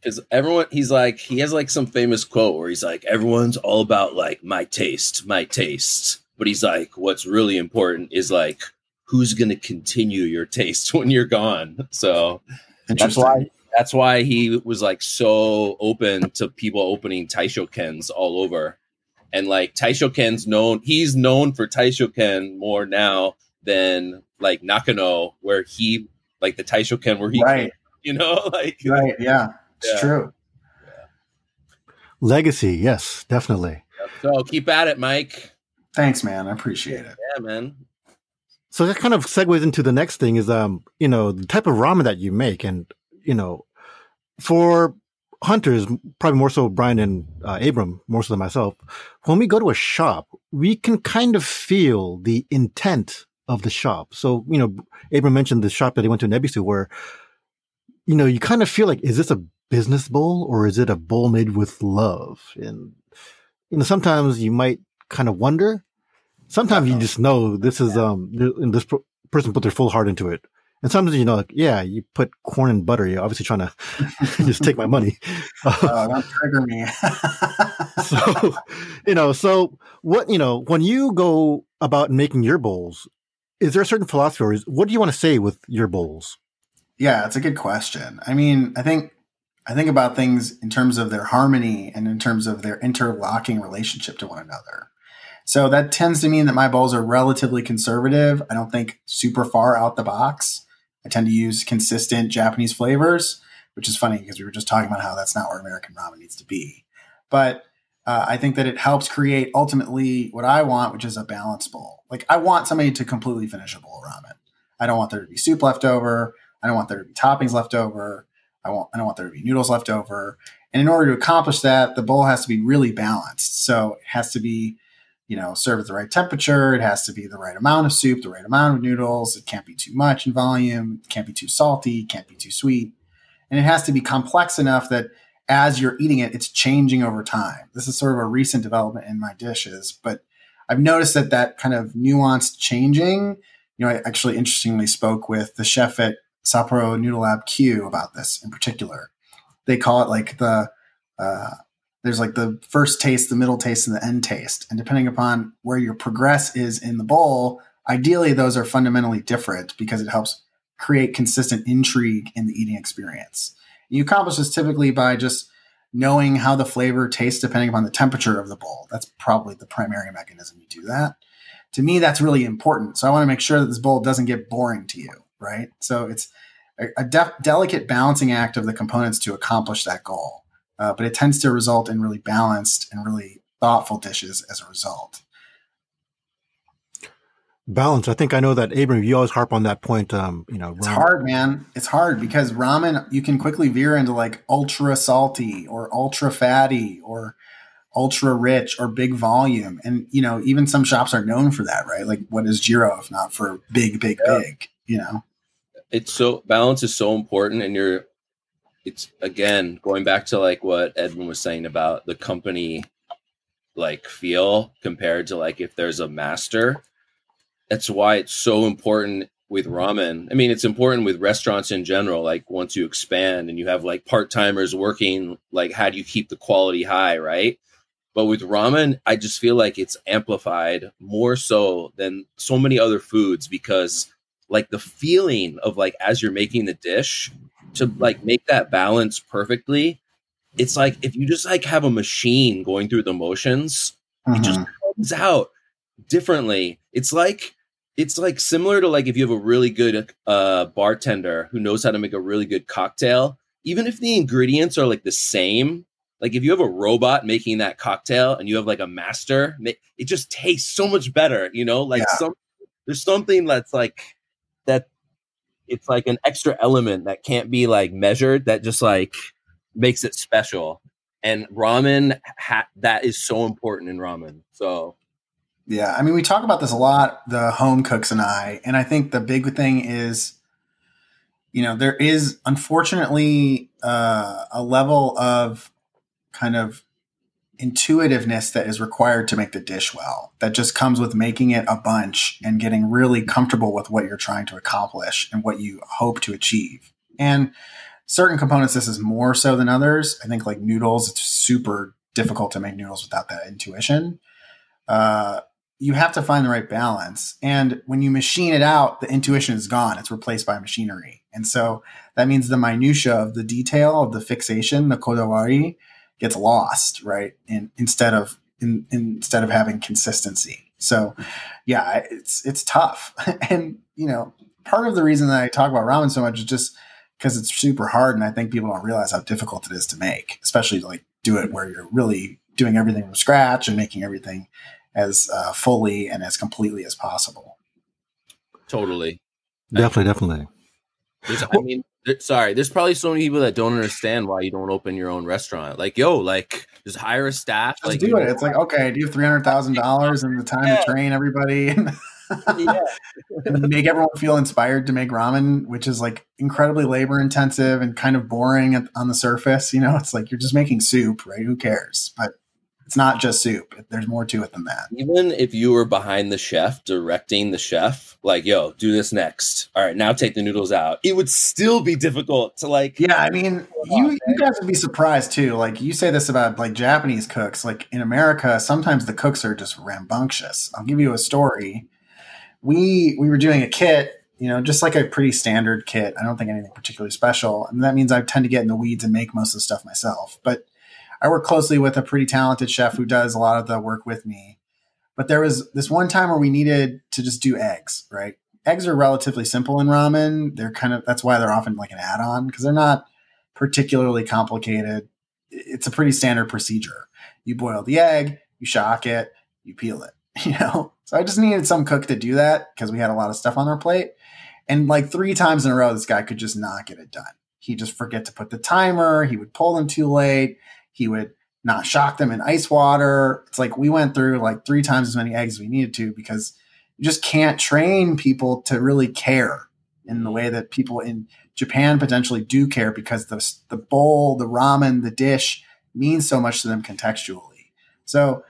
Because everyone, he's like, he has like some famous quote where he's like, everyone's all about like my taste, my taste. But he's like, what's really important is like, who's going to continue your taste when you're gone. So that's why that's why he was like so open to people opening Taishokens all over. And like Taishoken's known, he's known for Taishoken more now than like Nakano, where he like the Taishoken where he right. You know, like right, yeah, it's yeah. true. Legacy, yes, definitely. So keep at it, Mike. Thanks, man. I appreciate it. Yeah, man. So that kind of segues into the next thing is um, you know, the type of ramen that you make and you know, for hunters, probably more so Brian and uh, Abram, more so than myself, when we go to a shop, we can kind of feel the intent of the shop. So, you know, Abram mentioned the shop that he went to in Ebisu where, you know, you kind of feel like, is this a business bowl or is it a bowl made with love? And, you know, sometimes you might kind of wonder. Sometimes you just know this is, um, this person put their full heart into it. And sometimes, you know, like, yeah, you put corn and butter. You're obviously trying to just take my money. oh, don't trigger me. so, you know, so what, you know, when you go about making your bowls, is there a certain philosophy or is, what do you want to say with your bowls? Yeah, it's a good question. I mean, I think I think about things in terms of their harmony and in terms of their interlocking relationship to one another. So that tends to mean that my bowls are relatively conservative. I don't think super far out the box. I tend to use consistent Japanese flavors, which is funny because we were just talking about how that's not where American ramen needs to be. But uh, I think that it helps create ultimately what I want, which is a balanced bowl. Like I want somebody to completely finish a bowl of ramen. I don't want there to be soup left over. I don't want there to be toppings left over. I want I don't want there to be noodles left over. And in order to accomplish that, the bowl has to be really balanced. So it has to be, you know, serve at the right temperature. It has to be the right amount of soup, the right amount of noodles. It can't be too much in volume. It can't be too salty. It can't be too sweet. And it has to be complex enough that as you're eating it, it's changing over time. This is sort of a recent development in my dishes, but I've noticed that that kind of nuanced changing. You know, I actually interestingly spoke with the chef at Sapporo Noodle Lab Q about this in particular. They call it like the uh, there's like the first taste, the middle taste, and the end taste, and depending upon where your progress is in the bowl, ideally those are fundamentally different because it helps create consistent intrigue in the eating experience. You accomplish this typically by just knowing how the flavor tastes depending upon the temperature of the bowl. That's probably the primary mechanism you do that. To me, that's really important. So I want to make sure that this bowl doesn't get boring to you right? So it's a, def- delicate balancing act of the components to accomplish that goal. Uh, but it tends to result in really balanced and really thoughtful dishes as a result. Balance. I think I know that Abram. You always harp on that point. Um, you know, it's hard, man. It's hard because ramen you can quickly veer into like ultra salty or ultra fatty or ultra rich or big volume, and you know even some shops are known for that, right? Like what is Jiro if not for big, big, yeah. big? You know, it's so balance is so important and you're it's again going back to like what edwin was saying about the company like feel compared to like if there's a master that's why it's so important with ramen. I mean it's important with restaurants in general like once you expand and you have like part-timers working like how do you keep the quality high right? But with ramen i just feel like it's amplified more so than so many other foods because like the feeling of like as you're making the dish to like make that balance perfectly it's like if you just like have a machine going through the motions mm-hmm. it just mm-hmm. comes out differently it's like it's like similar to like if you have a really good uh bartender who knows how to make a really good cocktail even if the ingredients are like the same like if you have a robot making that cocktail and you have like a master it just tastes so much better you know like yeah. some there's something that's like that it's like an extra element that can't be like measured that just like makes it special. And ramen ha- that is so important in ramen so. Yeah i mean we talk about this a lot the home cooks and i and i think the big thing is you know there is unfortunately uh, a level of kind of intuitiveness that is required to make the dish well that just comes with making it a bunch and getting really comfortable with what you're trying to accomplish and what you hope to achieve. And certain components this is more so than others. I think like noodles it's super difficult to make noodles without that intuition. Uh, you have to find the right balance. And when you machine it out the intuition is gone. It's replaced by machinery. And so that means the minutia of the detail of the fixation the kodawari gets lost, right? And instead of in, instead of having consistency. So, yeah, it's it's tough, and you know, part of the reason that I talk about ramen so much is just because it's super hard, and I think people don't realize how difficult it is to make, especially to like do it where you're really doing everything from scratch and making everything as uh, fully and as completely as possible. Totally, definitely, definitely. I mean, sorry, there's probably so many people that don't understand why you don't open your own restaurant. Like, yo, like just hire a staff. Just like, do it. It's like, okay, do you have three hundred thousand dollars and the time yeah. to train everybody yeah. and make everyone feel inspired to make ramen, which is like incredibly labor intensive and kind of boring on the surface. You know, it's like you're just making soup, right? Who cares? But it's not just soup. There's more to it than that. Even if you were behind the chef, directing the chef, like, yo, do this next. All right, now take the noodles out. It would still be difficult to like. Yeah, I mean, you, you guys would be surprised too. Like you say this about like Japanese cooks. Like in America, sometimes the cooks are just rambunctious. I'll give you a story. We we were doing a kit you know, just like a pretty standard kit. I don't think anything particularly special. And that means I tend to get in the weeds and make most of the stuff myself. But I work closely with a pretty talented chef who does a lot of the work with me. But there was this one time where we needed to just do eggs, right? Eggs are relatively simple in ramen. They're kind of, that's why they're often like an add on because they're not particularly complicated. It's a pretty standard procedure. You boil the egg, you shock it, you peel it, you know? So I just needed some cook to do that because we had a lot of stuff on our plate. And like three times in a row, this guy could just not get it done. He'd just forget to put the timer. He would pull them too late. He would not shock them in ice water. It's like we went through like three times as many eggs as we needed to because you just can't train people to really care in the way that people in Japan potentially do care because the, the bowl, the ramen, the dish means so much to them contextually. So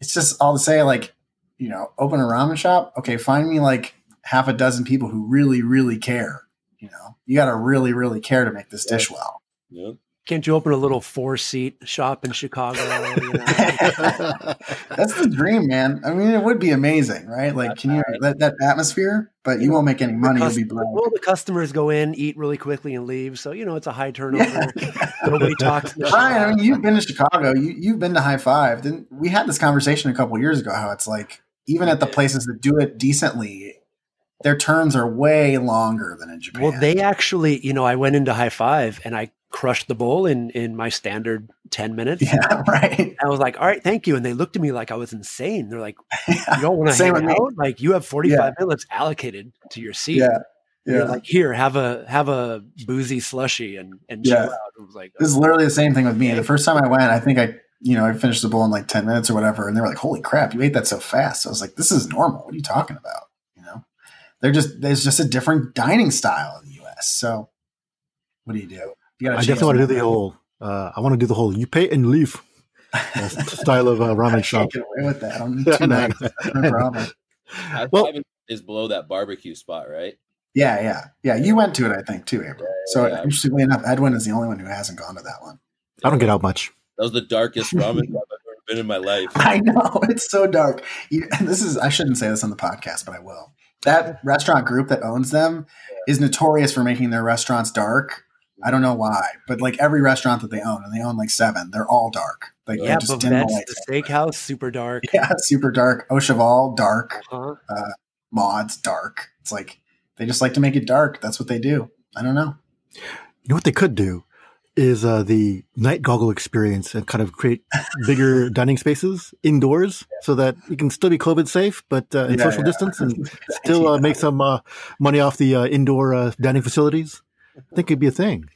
it's just all to say, like, you know, open a ramen shop. Okay, find me like half a dozen people who really, really care. You know, you got to really, really care to make this dish well. Yeah. Can't you open a little four seat shop in Chicago? You know? That's the dream, man. I mean, it would be amazing, right? Like, can you uh-huh. that, that atmosphere? But you won't make any money. You'll be broke. Well, the customers go in, eat really quickly, and leave. So you know, it's a high turnover. Nobody talks. Brian, I mean, you've been to Chicago. You you've been to High Five. Didn't we had this conversation a couple years ago? How it's like even at the places that do it decently, their turns are way longer than in Japan. Well, they actually, you know, I went into high five and I crushed the bowl in in my standard ten minutes. yeah, right. I was like, "All right, thank you." And they looked at me like I was insane. They're like, "You don't want to hang out? Like you have forty five minutes allocated to your seat. Yeah, You're yeah. like, here, have a have a boozy slushy and and Yeah. chill out." I was like, This is literally the same thing with me. The first time I went, I think I, you know, I finished the bowl in like 10 minutes or whatever. And they were like, holy crap, you ate that so fast. I was like, this is normal. What are you talking about? You know, they're just, there's just a different dining style in the US. So what do you do? You I gotta definitely want to do the whole. Uh, I want to do the whole. You pay and leave uh, style of uh, I ramen can't shop. get away with that. I don't need Yeah, two no. nights. That's no problem. Well- is below that barbecue spot, right? Yeah, yeah. Yeah. You went to it, I think, too, April. So yeah. interestingly enough, Edwin is the only one who hasn't gone to that one. I don't get out much. That was the darkest ramen shop I've ever been in my life. I know it's so dark. You, and this is I shouldn't say this on the podcast, but I will. That restaurant group that owns them is notorious for making their restaurants dark. I don't know why, but like every restaurant that they own, and they own like seven, they're all dark. Like they "Yeah, just dim the lights. the steakhouse, super dark." Yeah, super dark. Au Cheval, dark. Huh? Maude's, dark. It's like they just like to make it dark. That's what they do. I don't know. You know what they could do is uh, the night goggle experience and kind of create bigger dining spaces indoors so that you can still be COVID safe, but uh, in Yeah, social yeah. distance and still uh, make some uh, money off the uh, indoor uh, dining facilities. I think it'd be a thing.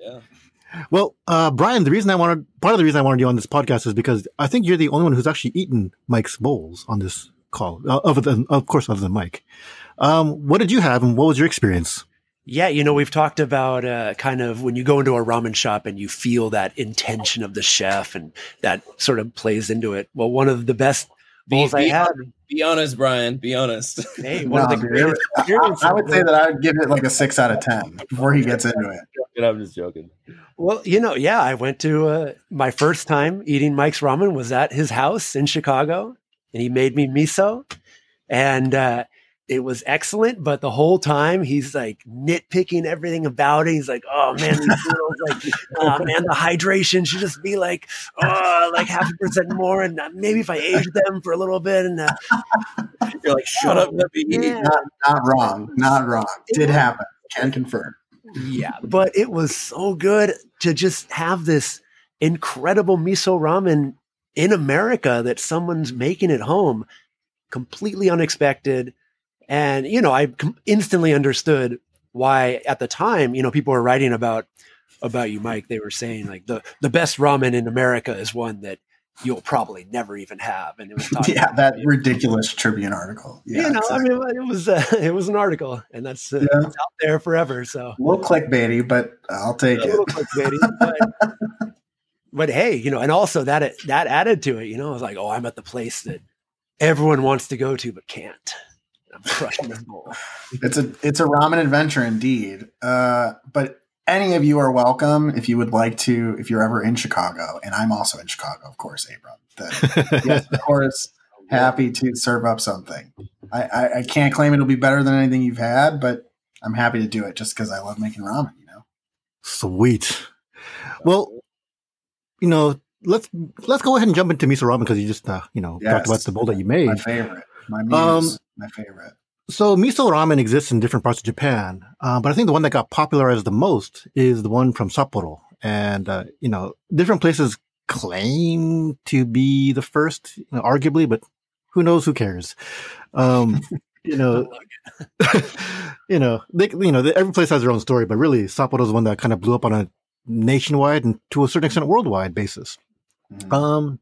Yeah. Well, uh, Brian, the reason I wanted, part of the reason I wanted you on this podcast is because I think you're the only one who's actually eaten Mike's bowls on this call, uh, other than, of course, other than Mike. Um, what did you have and what was your experience? Yeah, you know, we've talked about uh, kind of when you go into a ramen shop and you feel that intention of the chef and that sort of plays into it. Well, one of the best bowls I be, had, be honest, Brian. Be honest. hey, one of the greatest I. I would say that I would give it like a six out of ten before he gets into it. I'm just joking. Well, you know, yeah, I went to uh, my first time eating Mike's ramen was at his house in Chicago, and he made me miso, and uh, it was excellent. But the whole time he's like nitpicking everything about it. He's like, "Oh man, these noodles, like, oh man, the hydration should just be like, oh, like half a percent more, and uh, maybe if I age them for a little bit." And uh, You're like, shut up, let me eat. yeah, Not, not wrong. Not wrong. Did happen. Can confirm. Yeah, but it was so good to just have this incredible miso ramen in America that someone's making at home, completely unexpected. And, you know, I instantly understood why at the time, you know, people were writing about about you, Mike. They were saying like the the best ramen in America is one that you'll probably never even have. And it was talking Yeah, that ridiculous Tribune article. Yeah, you know, exactly. I mean, it was uh, it was an article, and that's uh, Yeah. out there forever. So a little clickbaity, but I'll take a it. clickbaity, but, but hey, you know, and also that that added to it. You know, I was like, oh, I'm at the place that everyone wants to go to but can't. This bowl. It's a it's a ramen adventure indeed. Uh, but any of you are welcome if you would like to. If you're ever in Chicago, and I'm also in Chicago, of course, Abram. Then, yes, of course. happy to serve up something. I, I, I can't claim it'll be better than anything you've had, but I'm happy to do it just because I love making ramen. You know. Sweet. Well, you know, let's let's go ahead and jump into miso ramen because you just uh, you know Yes. talked about the bowl that you made. My favorite. My muse. Um, my favorite. So miso ramen exists in different parts of Japan, uh, but I think the one that got popularized the most is the one from Sapporo. And uh, you know, different places claim to be the first, you know, arguably, but who knows? Who cares? Um, you know, you know, they, you know, every place has their own story, but really, Sapporo is one that kind of blew up on a nationwide and to a certain extent worldwide basis. Mhm. Um,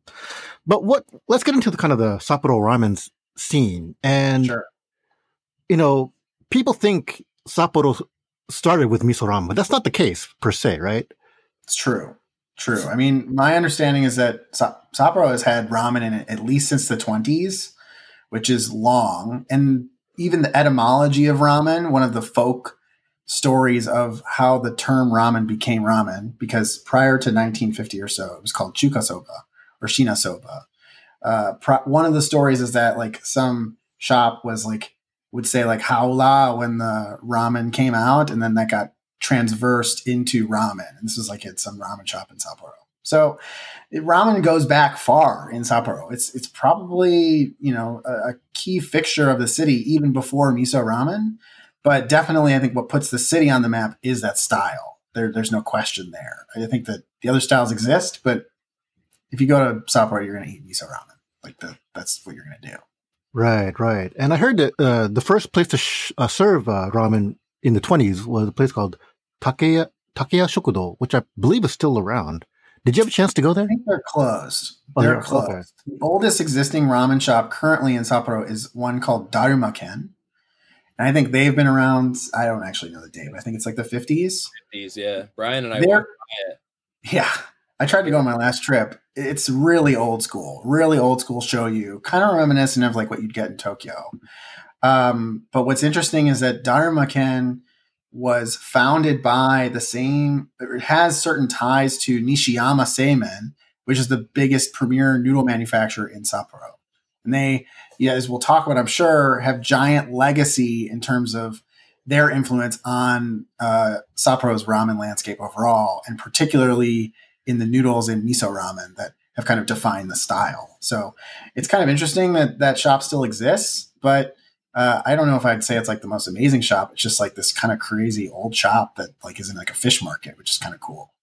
but what? Let's get into the kind of the Sapporo ramen scene, and sure. you know, people think Sapporo started with miso ramen, but that's not the case per se, right? It's true. True. I mean, my understanding is that Sa- Sapporo has had ramen in it at least since the 20s, which is long. And even the etymology of ramen, one of the folk stories of how the term ramen became ramen, because prior to 1950 or so, it was called chuka soba or shina soba. Uh, pro- one of the stories is that like some shop was like would say like haula when the ramen came out, and then that got transversed into ramen. And this was like at some ramen shop in Sapporo. So ramen goes back far in Sapporo. It's it's probably you know a, a key fixture of the city even before miso ramen. But definitely, I think what puts the city on the map is that style. There, there's no question there. I think that the other styles exist, but if you go to Sapporo, you're going to eat miso ramen. Like the, that's what you're going to do. Right, right. And I heard that uh, the first place to sh- uh, serve uh, ramen in the 20s was a place called Takeya Takeya Shokudo, which I believe is still around. Did you have a chance to go there? I think they're closed. Oh, they're they're- closed. okay. The oldest existing ramen shop currently in Sapporo is one called Darumaken. And I think they've been around, I don't actually know the date, but I think it's like the 50s. These, yeah. Brian and I They're- walked by it. Yeah. I tried to go on my last trip. It's really old school, really old school shoyu, kind of reminiscent of like what you'd get in Tokyo. Um, but what's interesting is that Darumaken was founded by the same, it has certain ties to Nishiyama Seimen, which is the biggest premier noodle manufacturer in Sapporo. And they, yeah, as we'll talk about, I'm sure, have giant legacy in terms of their influence on uh, Sapporo's ramen landscape overall, and particularly in the noodles and miso ramen that have kind of defined the style. So it's kind of interesting that that shop still exists, but uh, I don't know if I'd say it's like the most amazing shop. It's just like this kind of crazy old shop that like is in like a fish market, which is kind of cool.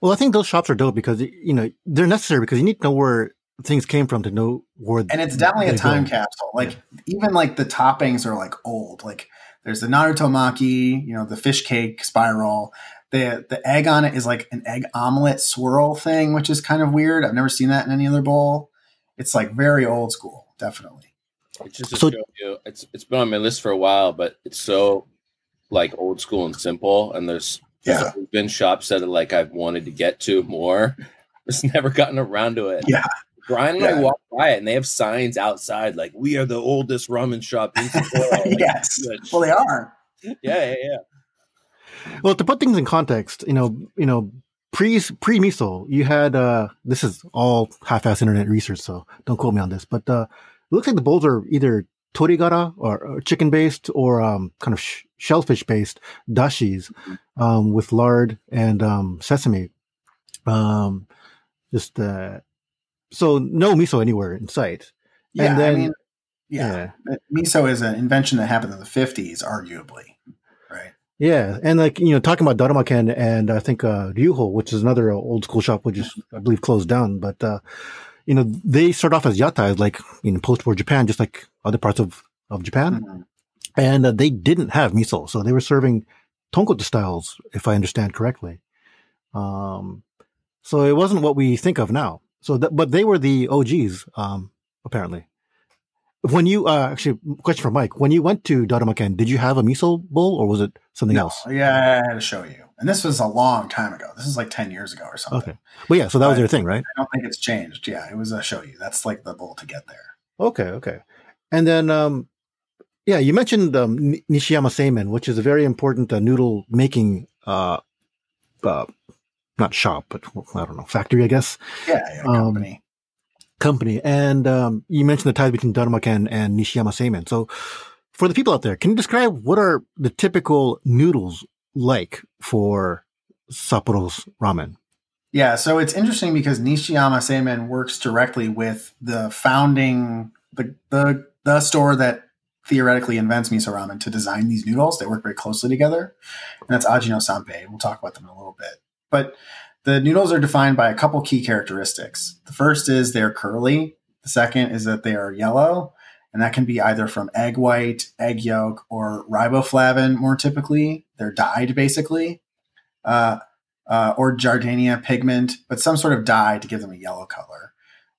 Well, I think those shops are dope because you know they're necessary because you need to know where things came from to know where. and it's definitely a time go. capsule. Like even like the toppings are like old. Like there's the Naruto maki, you know, the fish cake spiral. The the egg on it is like an egg omelet swirl thing, which is kind of weird. I've never seen that in any other bowl. It's like very old school, definitely. It's just So- show you. It's it's been on my list for a while, but it's so like old school and simple. And there's there's Yeah. always been shops that like I've wanted to get to more. Just never gotten around to it. Yeah. Brian and I walk by it, and they have signs outside like "We are the oldest ramen shop in Sapporo." Like, yes. Well, they are. yeah, yeah, yeah. Well, to put things in context, you know, you know, pre pre miso, you had uh this is all half-ass internet research, so don't quote me on this, but uh it looks like the bowls are either torigara or, or chicken based or um kind of sh- shellfish based dashis um with lard and um sesame. Um just uh so no miso anywhere in sight. Yeah. then- I mean, yeah. Miso is an invention that happened in the 50s, arguably. Yeah, and like you know, talking about Darumaken and I think uh, Ryuho, which is another old school shop, which is I believe closed down. But uh, you know, they start off as yatai, like in post-war Japan, just like other parts of of Japan, Mhm. and uh, they didn't have miso, so they were serving tonkotsu styles, if I understand correctly. Um, so it wasn't what we think of now. So, that, but they were the OGs, um, apparently. When you uh, actually, question for Mike: When you went to Darumaken, did you have a miso bowl or was it something No, else? Yeah, I had to shoyu. And this was a long time ago. This is like 10 years ago or something. Okay. But yeah, so that was Right. their thing, right? I don't think it's changed. Yeah, it was a shoyu. That's like the bowl to get there. Okay, okay. And then, um, yeah, you mentioned um, Nishiyama Seimen, which is a very important uh, noodle making, uh, uh, not shop, but I don't know, factory, I guess. Yeah, yeah, Um, company. Company. And um, you mentioned the ties between Darumaken and Nishiyama Seimen. So for the people out there, can you describe what are the typical noodles like for Sapporo's ramen? Yeah, so it's interesting because Nishiyama Seimen works directly with the founding the the the store that theoretically invents miso ramen to design these noodles. They work very closely together, and that's Ajino Sanpei. We'll talk about them in a little bit. But the noodles are defined by a couple key characteristics. The first is they're curly. The second is that they are yellow, and that can be either from egg white, egg yolk, or riboflavin. More typically, they're dyed basically, uh, uh, or gardenia pigment, but some sort of dye to give them a yellow color.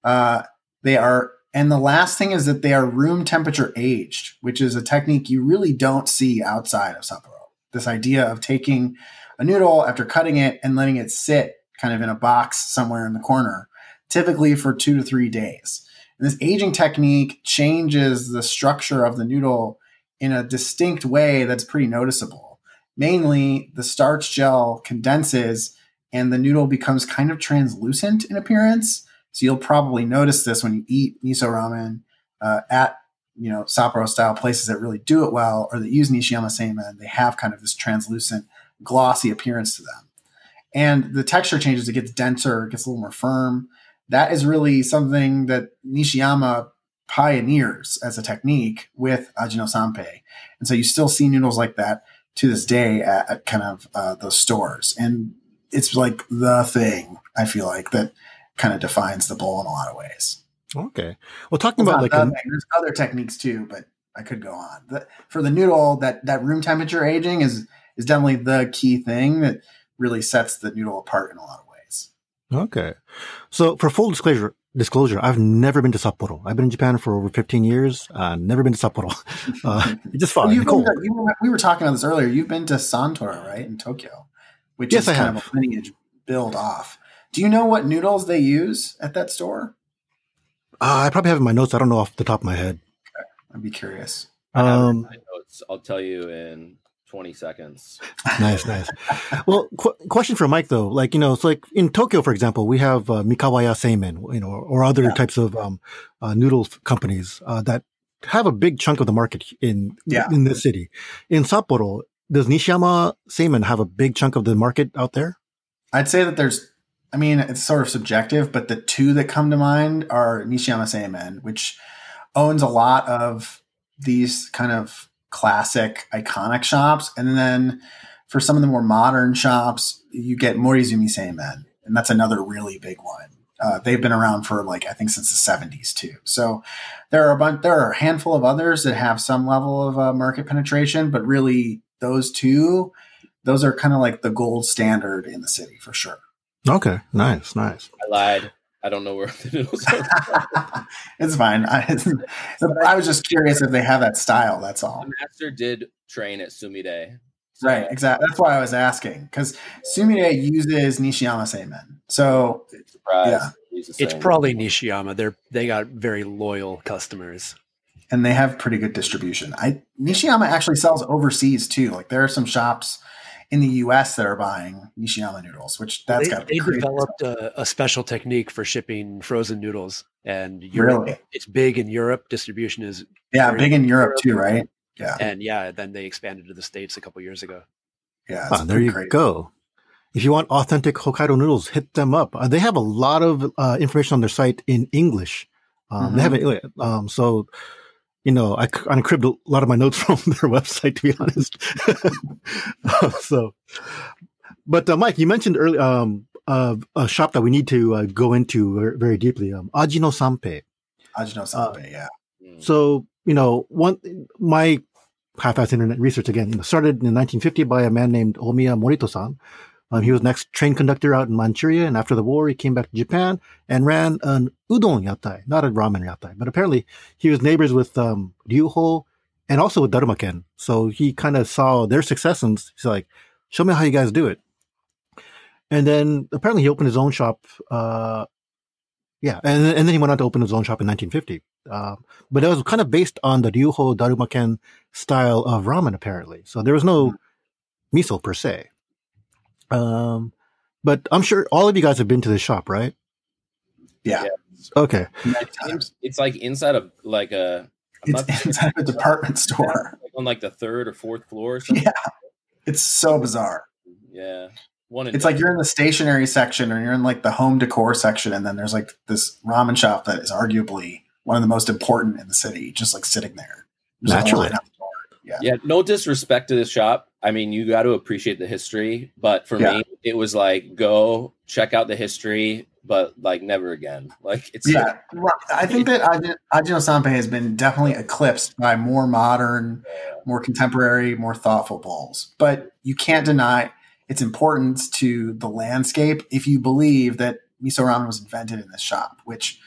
Uh, they are and the last thing is that they are room temperature aged, which is a technique you really don't see outside of Sapporo. This idea of taking a noodle after cutting it and letting it sit kind of in a box somewhere in the corner, typically for two to three days. And this aging technique changes the structure of the noodle in a distinct way that's pretty noticeable. Mainly, the starch gel condenses and the noodle becomes kind of translucent in appearance so you'll probably notice this when you eat miso ramen uh, at you know Sapporo style places that really do it well or that use Nishiyama seimen. They have kind of this translucent, glossy appearance to them, and the texture changes. It gets denser, it gets a little more firm. That is really something that Nishiyama pioneers as a technique with Ajino Sanpei, and so you still see noodles like that to this day at, at kind of uh, those stores, and it's like the thing I feel like that kind of defines the bowl in a lot of ways. Okay. Well, talking about like a, there's other techniques too, but I could go on. The, for the noodle, that that room temperature aging is is definitely the key thing that really sets the noodle apart in a lot of ways. Okay. So for full disclosure, disclosure, I've never been to Sapporo. I've been in Japan for over 15 years. Uh, never been to Sapporo. Uh, just fine. Well, cool. To, you, we were talking about this earlier. You've been to Santora, right, in Tokyo, which yes, is I kind have. of a lineage build off. Do you know what noodles they use at that store? Uh, I probably have in my notes. I don't know off the top of my head. Okay. I'd be curious. Um, notes. I'll tell you in 20 seconds. nice, nice. Well, qu- question for Mike though, like you know, it's like in Tokyo, for example, we have uh, Mikawaya Seimen, you know, or, other yeah. types of um, uh, noodle companies uh, that have a big chunk of the market in yeah. in this city. In Sapporo, does Nishiyama Seimen have a big chunk of the market out there? I'd say that there's I mean, it's sort of subjective, but the two that come to mind are Nishiyama Seimen, which owns a lot of these kind of classic, iconic shops. And then for some of the more modern shops, you get Morizumi Seimen, and that's another really big one. Uh, they've been around for like I think since the 70s too. So there are a bunch, there are a handful of others that have some level of uh, market penetration, but really those two, those are kind of like the gold standard in the city for sure. Okay, nice, nice. I lied. I don't know where the noodles are. it's fine. I, I, was just curious if they have that style. That's all. The master did train at Sumire. So. Right, exactly. That's why I was asking because Sumire uses Nishiyama Seimen. So, yeah, it's probably Nishiyama. They're they got very loyal customers, and they have pretty good distribution. I Nishiyama actually sells overseas too. Like there are some shops in the U.S. that are buying Nishiyama noodles, which that's got. to be. They developed a, a, special technique for shipping frozen noodles, and Europe, really? it's big in Europe. Distribution is yeah, big in Europe, Europe, too, right? Yeah, and yeah, then they expanded to the states a couple years ago. Yeah, ah, there you crazy. go. If you want authentic Hokkaido noodles, hit them up. Uh, they have a lot of uh, information on their site in English. Um, mm-hmm. They have it, um, so you know, I uncribbed a lot of my notes from their website, to be honest. so, but uh, Mike, you mentioned earlier um, uh, a shop that we need to uh, go into very, very deeply. Um, Ajino Sanpei. Ajino Sanpei, yeah. Hmm. So you know, one my half-assed internet research again you know, started in 1950 by a man named Omiya Morito-san, um, he was next train conductor out in Manchuria, and after the war, he came back to Japan and ran an udon yatai, not a ramen yatai. But apparently, he was neighbors with um, Ryuho and also with Darumaken. So he kind of saw their success and he's like, "Show me how you guys do it." And then apparently, he opened his own shop. Uh, yeah, and and then he went on to open his own shop in 1950. Uh, but it was kind of based on the Ryuho Darumaken style of ramen, apparently. So there was no miso per se. Um, but I'm sure all of you guys have been to this shop, right? Yeah. Okay. It's, times. it's like inside of like a. I'm It's not- inside a department store. like on like the third or fourth floor or something. Yeah. It's so bizarre. Yeah. One. and It's like you're in the stationery section or you're in like the home decor section, and then there's like this ramen shop that is arguably one of the most important in the city, just like sitting there. There's a Naturally. line out the door. Yeah. Yeah, no disrespect to this shop. I mean, you got to appreciate the history, but for Yeah. me, it was like go check out the history, but like never again. Like it's Yeah, right. I think that Ajin Ajino Sanpei has been definitely eclipsed by more modern, more contemporary, more thoughtful bowls. But you can't deny its importance to the landscape if you believe that miso ramen was invented in this shop. Which,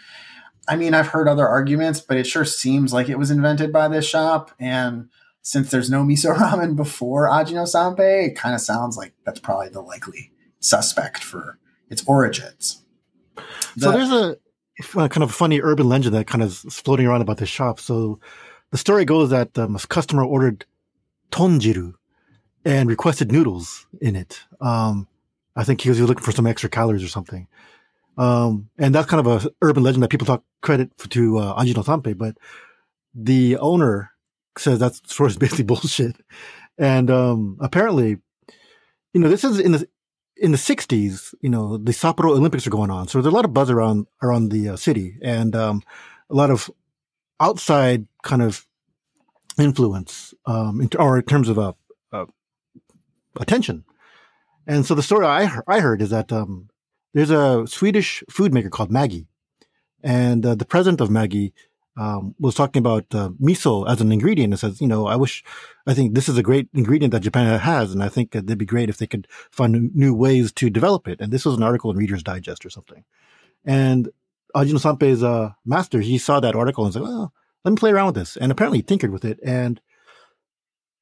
I mean, I've heard other arguments, but it sure seems like it was invented by this shop. And since there's no miso ramen before Ajino Sanpei, it kind of sounds like that's probably the likely suspect for its origins. So there's a, a kind of funny urban legend that kind of is floating around about this shop. So the story goes that um, a customer ordered tonjiru and requested noodles in it. Um, I think he was looking for some extra calories or something. Um, and that's kind of a urban legend that people talk credit for, to uh, Ajino Sanpei, but the owner says that is basically bullshit. And um, apparently, you know, this is in the in the '60s. You know, the Sapporo Olympics are going on, so there's a lot of buzz around around the uh, city, and um, a lot of outside kind of influence, um, in, or in terms of uh, uh, attention. And so the story I I heard is that um, there's a Swedish food maker called Maggi, and uh, the president of Maggi um, was talking about uh, miso as an ingredient and says, you know, I wish, I think this is a great ingredient that Japan has, and I think it'd be great if they could find new- ways to develop it. And this was an article in Reader's Digest or something. And Ajino Sanpei's uh, master, he saw that article and said, well, let me play around with this. And apparently tinkered with it and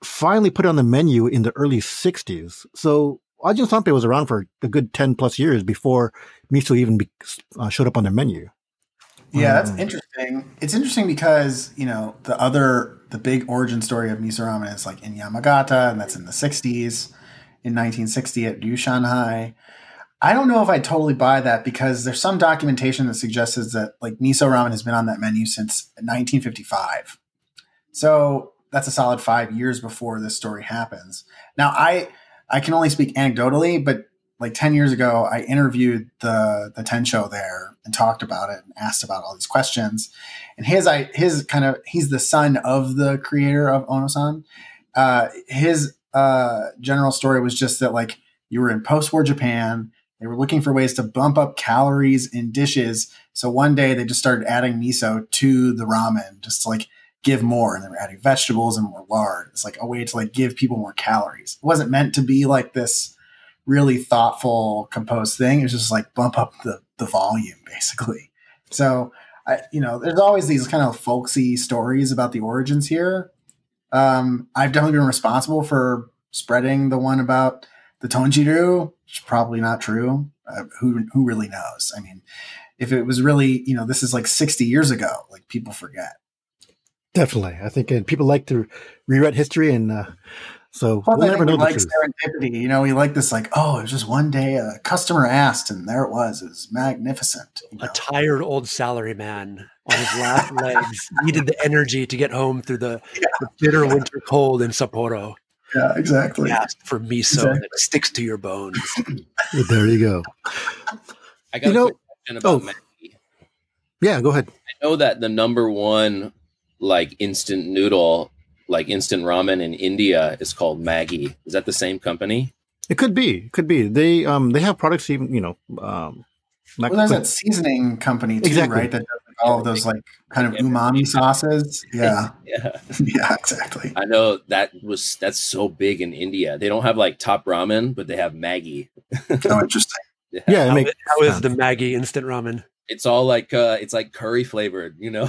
finally put it on the menu in the early 60s. So Ajino Sanpei was around for a good 10 plus years before miso even be, uh, showed up on their menu. Yeah, that's Mm. interesting. It's interesting because you know the other the big origin story of miso ramen is like in Yamagata, and that's in the '60s, in 1960 at Ryu Shanghai. I don't know if I totally buy that because there's some documentation that suggests that like miso ramen has been on that menu since 1955. So that's a solid five years before this story happens. Now I I can only speak anecdotally, but like 10 years ago, I interviewed the the tencho there and talked about it and asked about all these questions. And his I his kind of he's the son of the creator of Onosan. Uh, his uh, general story was just that like you were in post-war Japan, they were looking for ways to bump up calories in dishes. So one day they just started adding miso to the ramen, just to like give more, and they were adding vegetables and more lard. It's like a way to like give people more calories. It wasn't meant to be like this really thoughtful, composed thing. It was just like bump up the the volume, basically. So, I, you know, there's always these kind of folksy stories about the origins here. Um, I've definitely been responsible for spreading the one about the Tonjiru, which probably not true. Uh, who who really knows? I mean, if it was really, you know, this is like 60 years ago, like people forget. Definitely. I think uh, people like to rewrite history and, uh, so Plus, we'll I never think know we the like truth. serendipity. You know, we like this, like, oh, it was just one day a customer asked, and there it was. It was magnificent. You A tired old salary man on his last legs needed the energy to get home through the, the bitter winter cold in Sapporo. Yeah, exactly. He asked for miso Exactly. that sticks to your bones. There you go. I got You a know- question about oh. Maggi. Yeah, go ahead. I know that the number one like instant noodle, like instant ramen in India is called Maggi. Is that the same company? It could be. It could be. They um they have products even you know um not Well, there's like- that seasoning company too, Exactly. right? That does like all of those like kind of umami sauces. Yeah, Yeah. yeah, exactly. I know that was that's so big in India. They don't have like top ramen, but they have Maggi. Oh, interesting. yeah, it How, makes how is the Maggi instant ramen? It's all like uh it's like curry flavored, you know.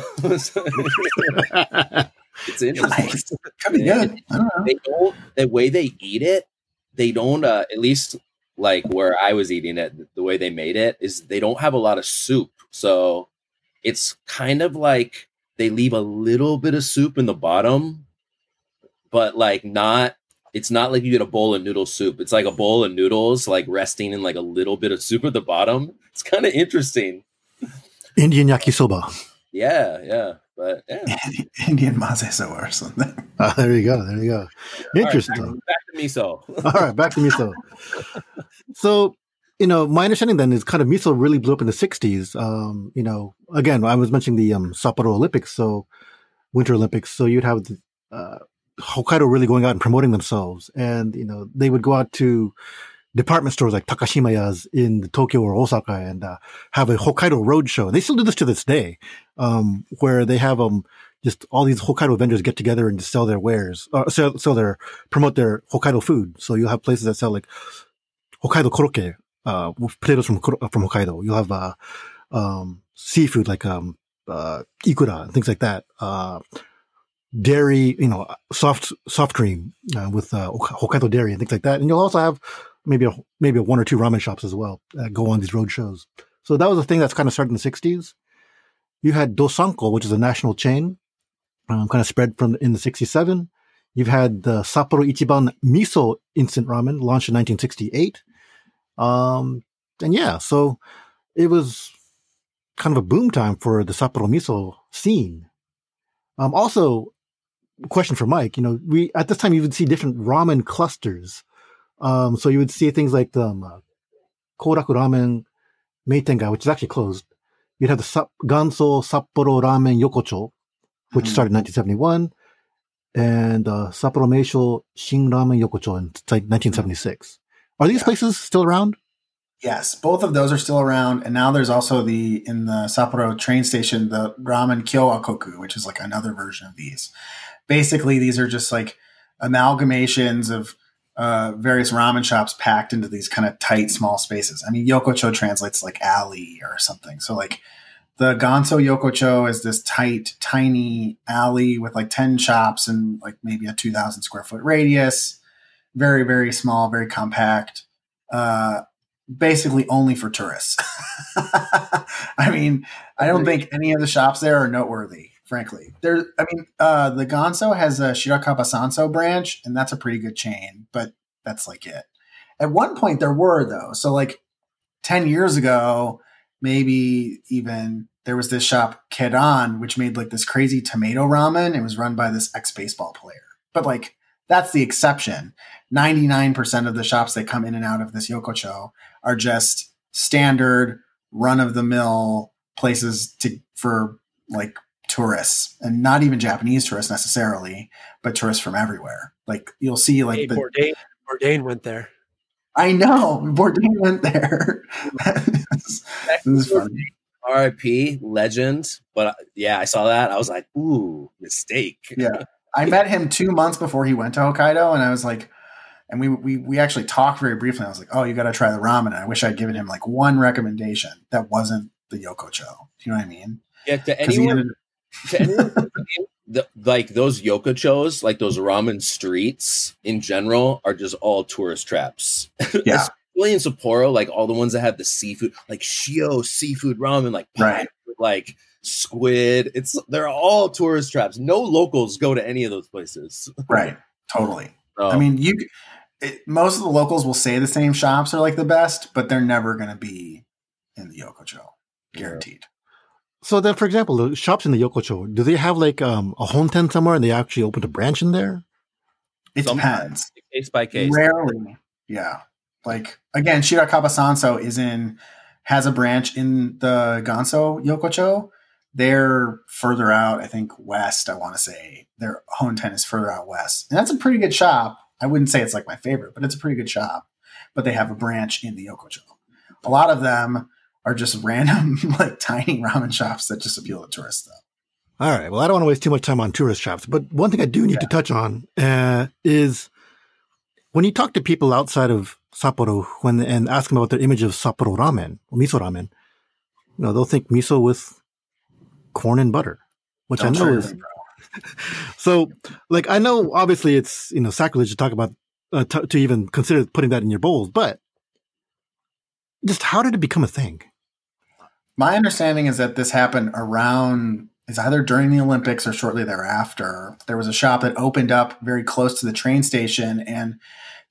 It's interesting. Nice. Could be good. I don't know. they don't the way they eat it they don't uh at least like where i was eating it the way they made it is they don't have a lot of soup so it's kind of like they leave a little bit of soup in the bottom but like not it's not like you get a bowl of noodle soup it's like a bowl of noodles like resting in like a little bit of soup at the bottom it's kind of interesting Indian yakisoba. Yeah, yeah, but yeah. Indian mazeso or something. Uh, there you go. There you go. Interesting. All right, back, back to miso. All right, back to miso. So, you know, my understanding then is kind of miso really blew up in the 60s. Um, you know, again, I was mentioning the um, Sapporo Olympics, so Winter Olympics. So you'd have the, uh, Hokkaido really going out and promoting themselves. And, you know, they would go out to department stores like Takashimaya's in Tokyo or Osaka and uh, have a Hokkaido road show. They still do this to this day, um, where they have um, just all these Hokkaido vendors get together and sell their wares, uh, sell, sell their, promote their Hokkaido food. So you'll have places that sell like Hokkaido korokke, uh, with potatoes from, from Hokkaido. You'll have, uh, um, seafood like, um, uh, ikura and things like that. Uh, dairy, you know, soft, soft cream, uh, with, uh, Hokkaido dairy and things like that. And you'll also have maybe a, maybe a one or two ramen shops as well that go on these road shows. So that was a thing that's kind of started in the 60s. You had Dosanko, which is a national chain, um, kind of spread from in the 67. You've had the Sapporo Ichiban Miso instant ramen launched in 1968. Um, and yeah, so it was kind of a boom time for the Sapporo Miso scene. Um, also, question for Mike, you know, we, at this time, you would see different ramen clusters. Um, so you would see things like the um, uh, Koraku Ramen Meitengai, which is actually closed. You'd have the Sa- Ganso Sapporo Ramen Yokocho, which Mhm. started in 1971, and uh, Sapporo Meisho Shin Ramen Yokocho in like 1976. Are these Yeah. places still around? Yes, both of those are still around, and now there's also the in the Sapporo train station the ramen Kyowakoku, which is like another version of these. Basically, these are just like amalgamations of uh, various ramen shops packed into these kind of tight, small spaces. I mean, yokocho translates like alley or something. So like the Ganso Yokocho is this tight, tiny alley with like ten shops and like maybe a two thousand square foot radius. Very, very small, very compact. Uh, basically only for tourists. I mean, I don't think any of the shops there are noteworthy, frankly. There, I mean, uh, the Ganso has a Shirakaba Sanso branch, and that's a pretty good chain, but that's like it. At one point, there were though. So, like ten years ago, maybe even there was this shop Kedan, which made like this crazy tomato ramen. It was run by this ex baseball player, but like that's the exception. 99% of the shops that come in and out of this Yokocho are just standard run of the mill places to for like tourists and not even Japanese tourists necessarily, but tourists from everywhere. Like you'll see like Hey, the Bourdain, Bourdain went there. I know Bourdain went there. this is funny. RIP legend, but uh, yeah, I saw that. I was like, ooh, mistake. Yeah. I met him two months before he went to Hokkaido, and I was like, and we we we actually talked very briefly. I was like, oh, you got to try the ramen. And I wish I'd given him like one recommendation that wasn't the Yokocho. Do you know what I mean? Yeah, to 'Cause he anyone, ended- to anyone the, like those yokochos, like those ramen streets in general, are just all tourist traps. yeah, Especially in Sapporo, like all the ones that have the seafood, like Shio seafood ramen, like Right. like squid. It's they're all tourist traps. No locals go to any of those places. right, totally. So, I mean, you it, most of the locals will say the same shops are like the best, but they're never going to be in the Yokocho, guaranteed. So then, for example, the shops in the Yokocho, do they have like um, a honten somewhere and they actually opened a branch in there? It Sometimes. depends. case by case. Rarely, yeah. Like again, Shirakaba Sanso is in has a branch in the Ganso Yokocho. They're further out, I think west. I want to say their Honten is further out west, and that's a pretty good shop. I wouldn't say it's like my favorite, but it's a pretty good shop. But they have a branch in the Yokocho. A lot of them are just random, like tiny ramen shops that just appeal to tourists. Though. All right. Well, I don't want to waste too much time on tourist shops, but one thing I do need to touch on uh, is when you talk to people outside of Sapporo when and ask them about their image of Sapporo ramen or miso ramen, you know, they'll think miso with corn and butter, which Don't I know is them, so. Like, I know obviously it's you know sacrilege to talk about uh, t- to even consider putting that in your bowls, but just how did it become a thing? My understanding is that this happened around is either during the Olympics or shortly thereafter. There was a shop that opened up very close to the train station, and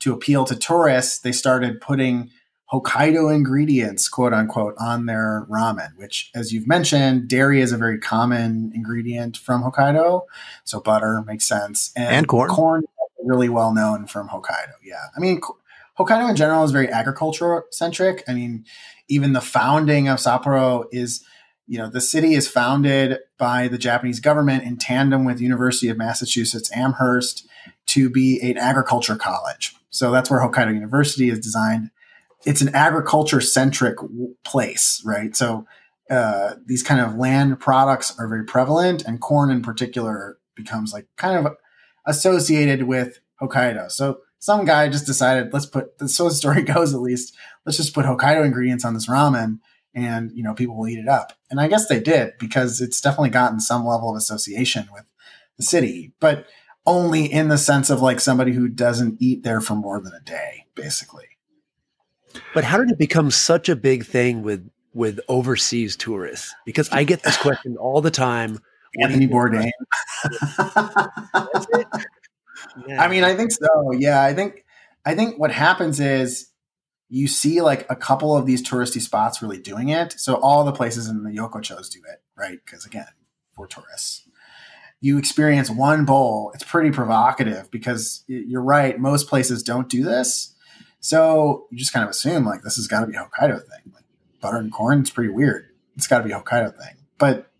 to appeal to tourists, they started putting Hokkaido ingredients, quote unquote, on their ramen, which, as you've mentioned, dairy is a very common ingredient from Hokkaido. So butter makes sense. And corn. Corn really well known from Hokkaido. Yeah. I mean, Hokkaido in general is very agriculture centric. I mean, even the founding of Sapporo is, you know, the city is founded by the Japanese government in tandem with University of Massachusetts Amherst to be an agriculture college. So that's where Hokkaido University is designed. It's an agriculture centric place, right? So uh, these kind of land products are very prevalent, and corn in particular becomes like kind of associated with Hokkaido. So some guy just decided, let's put, so the story goes at least, let's just put Hokkaido ingredients on this ramen and, you know, people will eat it up. And I guess they did because it's definitely gotten some level of association with the city, but only in the sense of like somebody who doesn't eat there for more than a day, basically. But how did it become such a big thing with with overseas tourists? Because I get this question all the time. Anthony Bourdain. I mean, I think so. Yeah, I think I think what happens is you see like a couple of these touristy spots really doing it. So all the places in the Yokochos do it, right? Because again, for tourists. You experience one bowl. It's pretty provocative because you're right. Most places don't do this. So you just kind of assume like this has got to be a Hokkaido thing. Like butter and corn, is pretty weird. It's got to be a Hokkaido thing. But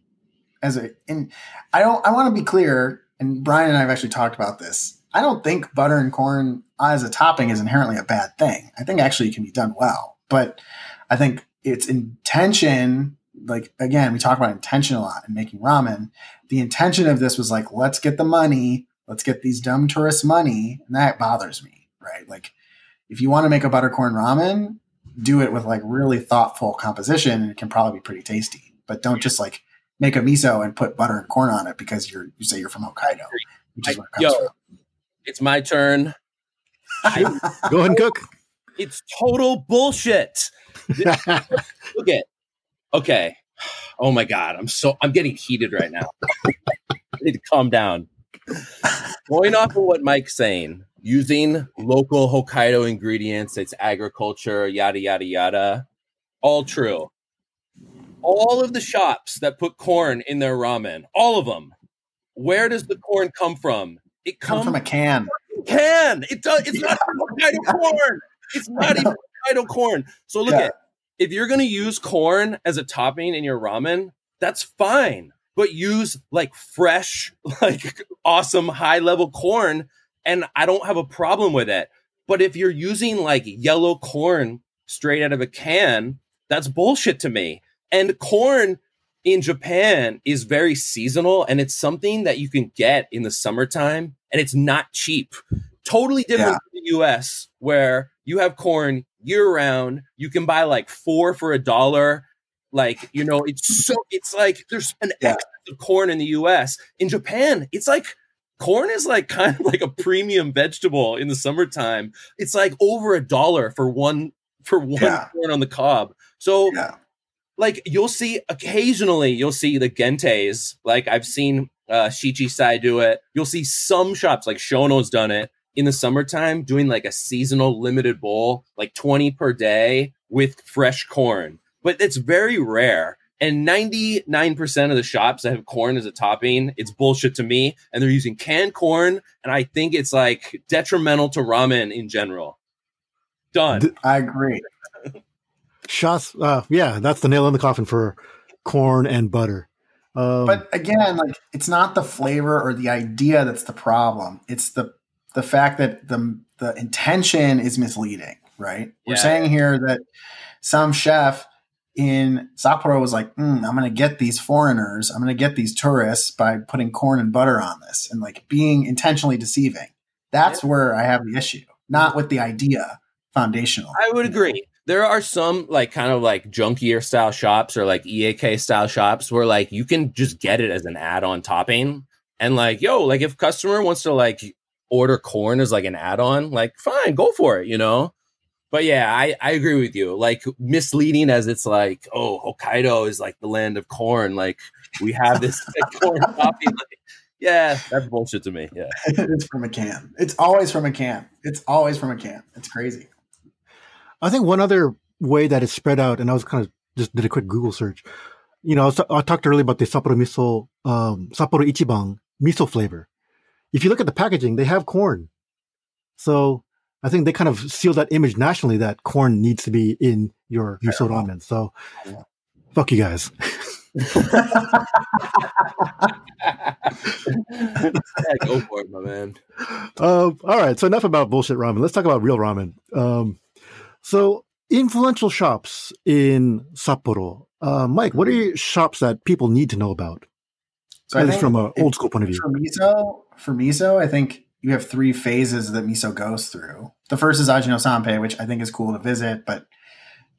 as a, and I don't, I want to be clear and Brian and I have actually talked about this. I don't think butter and corn as a topping is inherently a bad thing. I think actually it can be done well, but I think its intention, like again, we talk about intention a lot in making ramen. The intention of this was like, let's get the money, let's get these dumb tourists money, and that bothers me, right? Like, if you want to make a buttercorn ramen, do it with like really thoughtful composition, and it can probably be pretty tasty. But don't just like make a miso and put butter and corn on it because you're you say you're from Hokkaido, which is where it comes Yo, from. It's my turn. Go ahead and cook. It's total bullshit. Look at okay. Oh my god, I'm so I'm getting heated right now. I need to calm down. Going off of what Mike's saying, using local Hokkaido ingredients, it's agriculture, yada yada yada. All true. All of the shops that put corn in their ramen, all of them. Where does the corn come from? It Come comes from a can. can. It does. It's not from Hokkaido corn. It's not even Hokkaido corn. So look Yeah. at if you're going to use corn as a topping in your ramen, that's fine. But use like fresh, like awesome high level corn, and I don't have a problem with it. But if you're using like yellow corn straight out of a can, that's bullshit to me. And corn in Japan is very seasonal and it's something that you can get in the summertime and it's not cheap. Totally different Yeah. from the US where you have corn year round. You can buy like four for a dollar. Like, you know, it's so, it's like there's an Yeah. excess of corn in the US. In Japan, it's like corn is like kind of like a premium vegetable in the summertime. It's like over a dollar for one, for one Yeah. corn on the cob. So, Yeah. Like you'll see occasionally you'll see the gentes. Like i've seen uh shichi sai do it. You'll see some shops like shono's done it in the summertime doing like a seasonal limited bowl like 20 per day with fresh corn. But it's very rare and 99% of the shops that have corn as a topping it's bullshit to me and they're using canned corn and i think it's like detrimental to ramen in general. Done. I agree. Shots. Uh, yeah, that's the nail in the coffin for corn and butter. Um, But again, like it's not the flavor or the idea that's the problem. It's the the fact that the the intention is misleading, right? We're saying here that some chef in Sapporo was like, mm, I'm going to get these foreigners, I'm going to get these tourists by putting corn and butter on this and like being intentionally deceiving. That's where I have the issue, not with the idea foundational. I would agree. There are some like kind of like junkier style shops or like iekei style shops where like you can just get it as an add-on topping. And like, yo, like if customer wants to like order corn as like an add-on, like fine, go for it, you know? But yeah, I, I agree with you. Like misleading as it's like, oh, Hokkaido is like the land of corn. Like we have this like, corn topping. Like, yeah, that's bullshit to me. Yeah. it's from a can. It's always from a can. It's always from a can. It's crazy. I think one other way that it's spread out, and I was kind of just did a quick Google search. You know, I, was, I talked earlier about the Sapporo miso, um, Sapporo Ichiban miso flavor. If you look at the packaging, they have corn. So I think they kind of seal that image nationally that corn needs to be in your miso ramen. So Yeah. fuck you guys. yeah, go for it, my man. Um, all right. So enough about bullshit ramen. Let's talk about real ramen. Um, so influential shops in Sapporo. Uh, Mike, what are your shops that people need to know about? So At least from an old school point of view. For miso, for miso, I think you have three phases that miso goes through. The first is Ajino Sanpei, which I think is cool to visit, but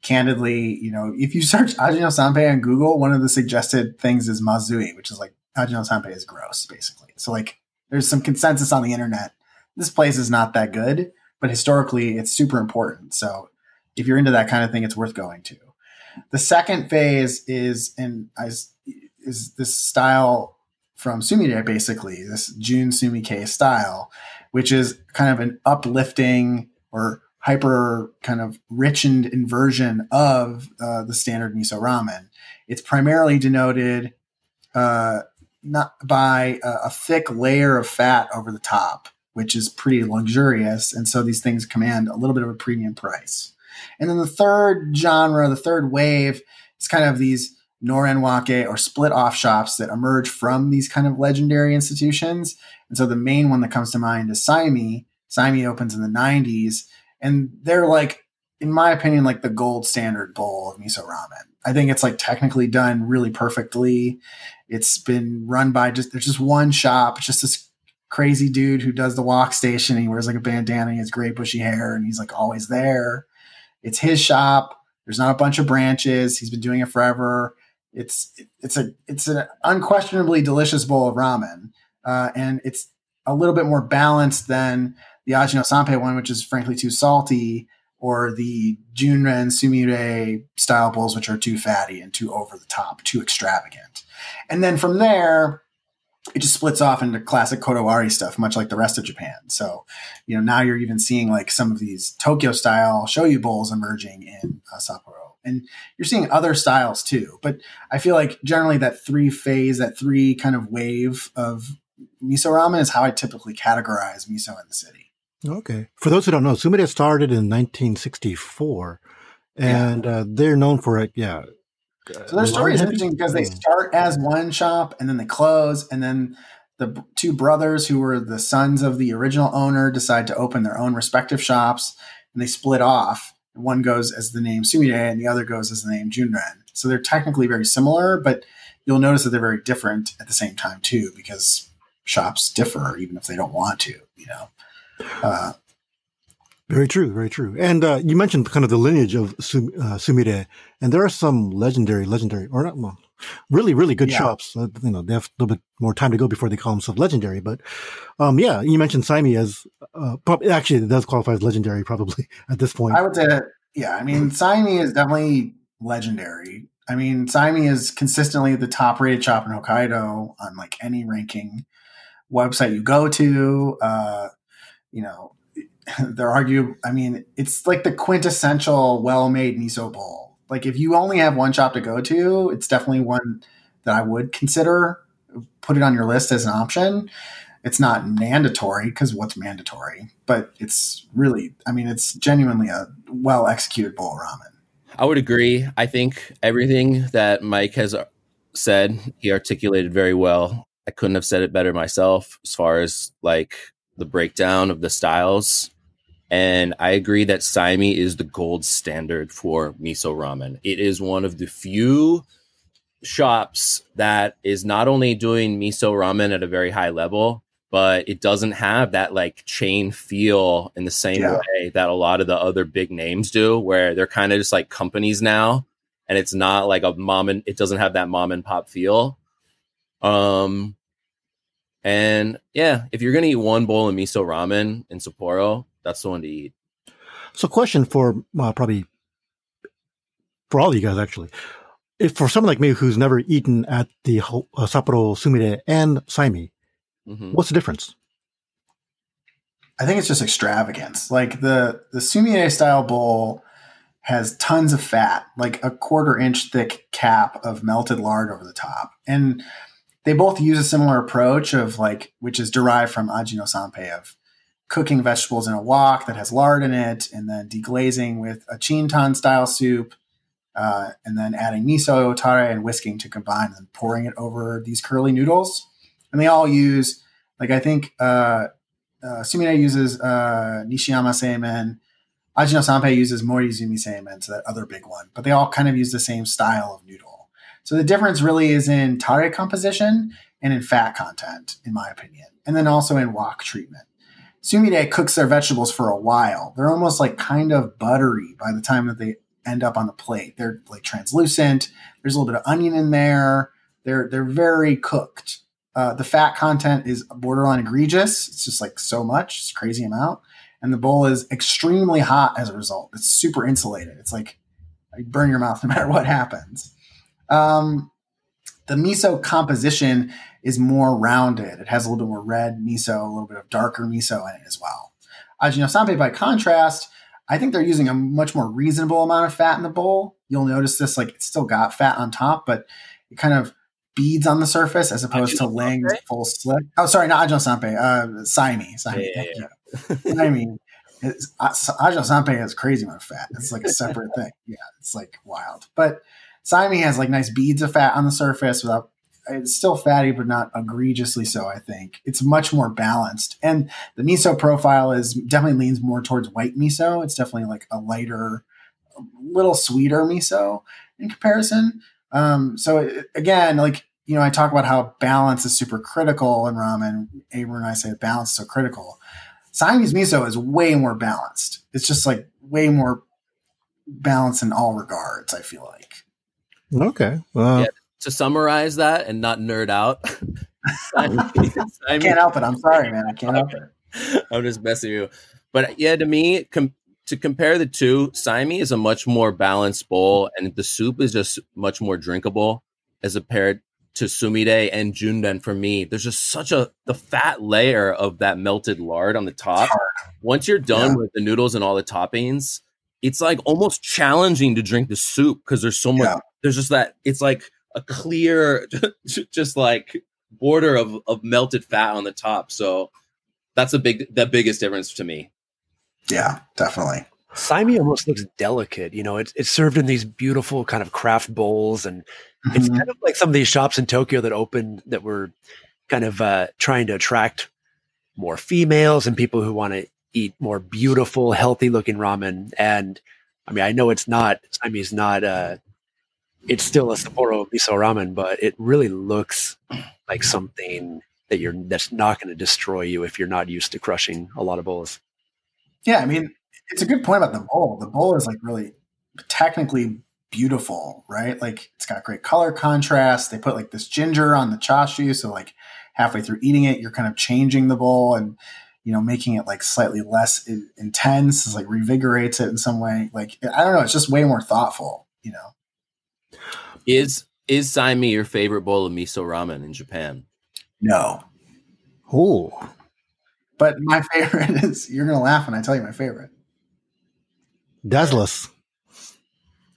candidly, you know, if you search Ajino Sanpei on Google, one of the suggested things is Mazui, which is like Ajino Sanpei is gross, basically. So like there's some consensus on the internet. This place is not that good, but historically it's super important. So if you're into that kind of thing, it's worth going to. The second phase is and is is this style from Sumire, basically, this Junsumi-kei style, which is kind of an uplifting or hyper kind of richened inversion of uh, the standard miso ramen. It's primarily denoted uh, not by a, a thick layer of fat over the top, which is pretty luxurious, and so these things command a little bit of a premium price. And then the third genre, the third wave, is kind of these Norenwake or split off shops that emerge from these kind of legendary institutions. And so the main one that comes to mind is Saimi. Saimi opens in the 90s, and they're like, in my opinion, like the gold standard bowl of miso ramen. I think it's like technically done really perfectly. It's been run by just, there's just one shop, it's just this crazy dude who does the wok station. He wears like a bandana, and he has great bushy hair, and he's like always there. It's his shop. There's not a bunch of branches. He's been doing it forever. It's it's a it's an unquestionably delicious bowl of ramen, uh, and it's a little bit more balanced than the Ajino Sanpei one, which is frankly too salty, or the Junren Sumire style bowls, which are too fatty and too over the top, too extravagant. And then from there, it just splits off into classic Kodawari stuff, much like the rest of Japan. So, you know, now you're even seeing like some of these Tokyo style shoyu bowls emerging in uh, Sapporo. And you're seeing other styles too. But I feel like generally that three phase, that three kind of wave of miso ramen is how I typically categorize miso in the city. Okay. For those who don't know, Sumire started in 1964, and uh, they're known for it. Yeah. So their story is interesting because they start as one shop and then they close, and then the two brothers who were the sons of the original owner decide to open their own respective shops, and they split off. One goes as the name Sumire, and the other goes as the name Junren. So they're technically very similar, but you'll notice that they're very different at the same time too, because shops differ even if they don't want to. You know. Uh, Very true, very true. And uh, you mentioned kind of the lineage of Sum- uh, Sumire, and there are some legendary, legendary, or not, well, really, really good Yeah. shops. Uh, you know, they have a little bit more time to go before they call themselves legendary. But um, yeah, you mentioned Saimi as uh, prob- actually it does qualify as legendary probably at this point. I would say yeah, I mean, Saimi is definitely legendary. I mean, Saimi is consistently the top rated shop in Hokkaido on like any ranking website you go to. Uh, you know, they're argue. I mean, it's like the quintessential well made miso bowl. Like, if you only have one shop to go to, it's definitely one that I would consider put it on your list as an option. It's not mandatory because what's mandatory, but it's really, I mean, it's genuinely a well executed bowl ramen. I would agree. I think everything that Mike has said, he articulated very well. I couldn't have said it better myself as far as like the breakdown of the styles. And I agree that Saimi is the gold standard for miso ramen. It is one of the few shops that is not only doing miso ramen at a very high level, but it doesn't have that like chain feel in the same Yeah. way that a lot of the other big names do, where they're kind of just like companies now, and it's not like a mom and it doesn't have that mom and pop feel. Um, and yeah, if you're gonna eat one bowl of miso ramen in Sapporo, that's the one to eat. So, question for uh, probably for all of you guys actually, if for someone like me who's never eaten at the uh, Sapporo Sumire and Saimi, Mhm. what's the difference? I think it's just extravagance. Like the the Sumire style bowl has tons of fat, like a quarter inch thick cap of melted lard over the top. And they both use a similar approach of like, which is derived from ajino sanpei of cooking vegetables in a wok that has lard in it, and then deglazing with a chintan style soup, uh, and then adding miso, tare, and whisking to combine, and pouring it over these curly noodles. And they all use, like I think uh, uh, Sumire uses uh, Nishiyama Seimen, Ajino Sanpei uses Morizumi Seimen, so that other big one. But they all kind of use the same style of noodle. So the difference really is in tare composition and in fat content, in my opinion, and then also in wok treatment. Sumire cooks their vegetables for a while. They're almost like kind of buttery by the time that they end up on the plate. They're like translucent. There's a little bit of onion in there. They're they're very cooked. Uh, the fat content is borderline egregious. It's just like so much, it's crazy amount, and the bowl is extremely hot as a result. It's super insulated. It's like you burn your mouth no matter what happens. Um, the miso composition is more rounded. It has a little bit more red miso, a little bit of darker miso in it as well. Ajino by contrast, I think they're using a much more reasonable amount of fat in the bowl. You'll notice this, like it's still got fat on top, but it kind of beads on the surface as opposed to laying full slick. Oh, sorry, not Ajino Sanpei, uh, Saimi. Saimi. Yeah, yeah, yeah. Saimi. Sanpei has crazy amount of fat. It's like a separate thing. Yeah, it's like wild. But Saimi has like nice beads of fat on the surface without it's still fatty, but not egregiously so. I think it's much more balanced, and the miso profile is definitely leans more towards white miso. It's definitely like a lighter, little sweeter miso in comparison. Um, so it, again, like you know, I talk about how balance is super critical in ramen. Abram and I say balance is so critical. Saimi's miso is way more balanced. It's just like way more balanced in all regards. I feel like. Okay. Well, yeah, to summarize that and not nerd out. I can't help it. I'm sorry, man. I can't help it. I'm just messing you. But yeah, to me, com- to compare the two, Saimi is a much more balanced bowl, and the soup is just much more drinkable as compared to Sumire and Junren. For me, there's just such a the fat layer of that melted lard on the top. Once you're done yeah. with the noodles and all the toppings, it's like almost challenging to drink the soup because there's so much. Yeah. There's just that. It's like a clear, just like border of, of melted fat on the top. So that's a big, the biggest difference to me. Yeah, definitely. Saimi almost looks delicate. You know, it's, it's served in these beautiful kind of craft bowls. And mm-hmm. it's kind of like some of these shops in Tokyo that opened that were kind of uh, trying to attract more females and people who want to eat more beautiful, healthy looking ramen. And I mean, I know it's not, Saimi is not, uh, it's still a Sapporo miso ramen, but it really looks like something that you're that's not going to destroy you if you're not used to crushing a lot of bowls. Yeah, I mean, it's a good point about the bowl. The bowl is like really technically beautiful, right? Like it's got great color contrast. They put like this ginger on the chashu, so like halfway through eating it, you're kind of changing the bowl and you know making it like slightly less intense, like revigorates it in some way. Like I don't know, it's just way more thoughtful, you know. Is is Saimi your favorite bowl of miso ramen in Japan? No. Oh. But my favorite is you're gonna laugh when I tell you my favorite. Dazzlers.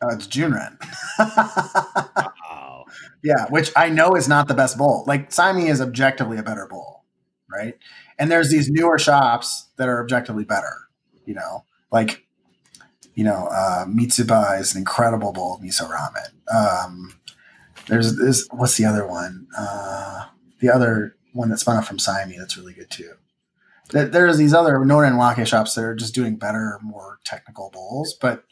Oh, it's Junren. wow. Yeah, which I know is not the best bowl. Like Saimi is objectively a better bowl, right? And there's these newer shops that are objectively better, you know, like you know, uh, Mitsuba is an incredible bowl of miso ramen. Um, there's this. What's the other one? Uh, the other one that spun off from Saimi that's really good too. There's these other Noren Wake shops that are just doing better, more technical bowls, but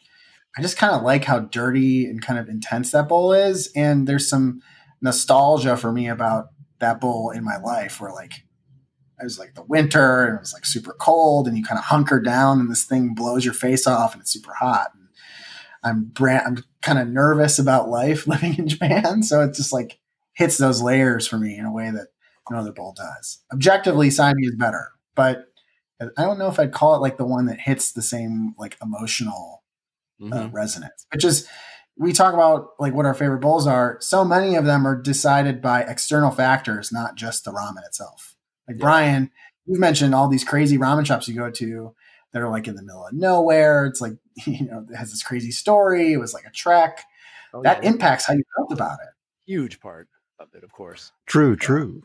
I just kind of like how dirty and kind of intense that bowl is. And there's some nostalgia for me about that bowl in my life where like it was like the winter and it was like super cold and you kind of hunker down and this thing blows your face off and it's super hot. And I'm brand, I'm kind of nervous about life living in Japan. So it just like hits those layers for me in a way that no other bowl does. Objectively, Saimi is better, but I don't know if I'd call it like the one that hits the same like emotional uh, mm-hmm. uh, resonance, which is we talk about like what our favorite bowls are. So many of them are decided by external factors, not just the ramen itself. Like yeah. Brian, you've mentioned all these crazy ramen shops you go to that are like in the middle of nowhere. It's like you know it has this crazy story. It was like a trek. Oh, that yeah. impacts how you felt about it. huge part of it, of course. True, true.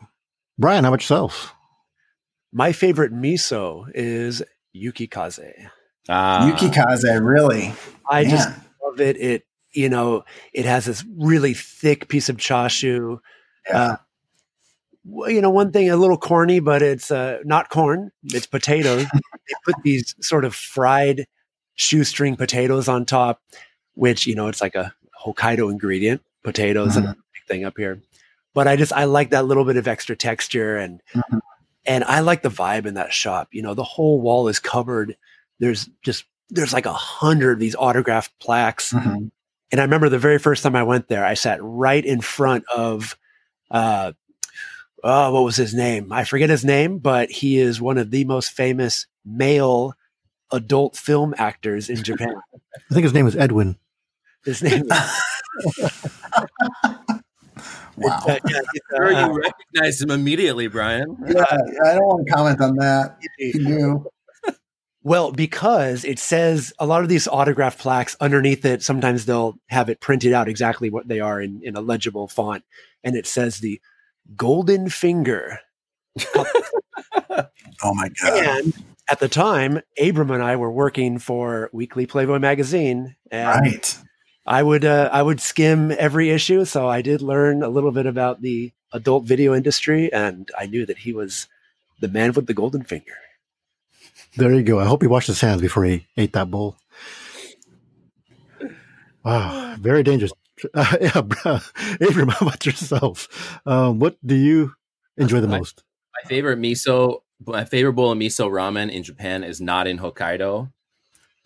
Brian, how about yourself? My favorite miso is Yuki Kaze. Ah, Yuki Kaze, really? I just love it. It you know it has this really thick piece of chashu. Yeah. Uh, well, you know, one thing a little corny, but it's uh, not corn. It's potatoes. they put these sort of fried shoestring potatoes on top, which you know it's like a Hokkaido ingredient. Potatoes and a big thing up here. But I just I like that little bit of extra texture and Mhm. and I like the vibe in that shop. You know, the whole wall is covered. There's just there's like a hundred of these autographed plaques. Mhm. And I remember the very first time I went there, I sat right in front of, uh, oh, what was his name? I forget his name, but he is one of the most famous male adult film actors in Japan. I think his name is Edwin. His name is, Wow. uh, yeah, he's, Sure, uh, you recognize him immediately, Brian. Yeah, I don't want to comment on that. He knew. Well, because it says a lot of these autograph plaques underneath it, sometimes they'll have it printed out exactly what they are in, in a legible font. And it says the golden finger. Oh my god. And at the time, Abram and I were working for Weekly Playboy magazine, and Right. I would uh, I would skim every issue, so I did learn a little bit about the adult video industry, and I knew that he was the man with the golden finger. There you go. I hope he washed his hands before he ate that bowl. Wow, very dangerous. Uh, yeah, bro. Abram, how about yourself? Um, what do you enjoy the My- most? My favorite miso, my favorite bowl of miso ramen in Japan is not in Hokkaido.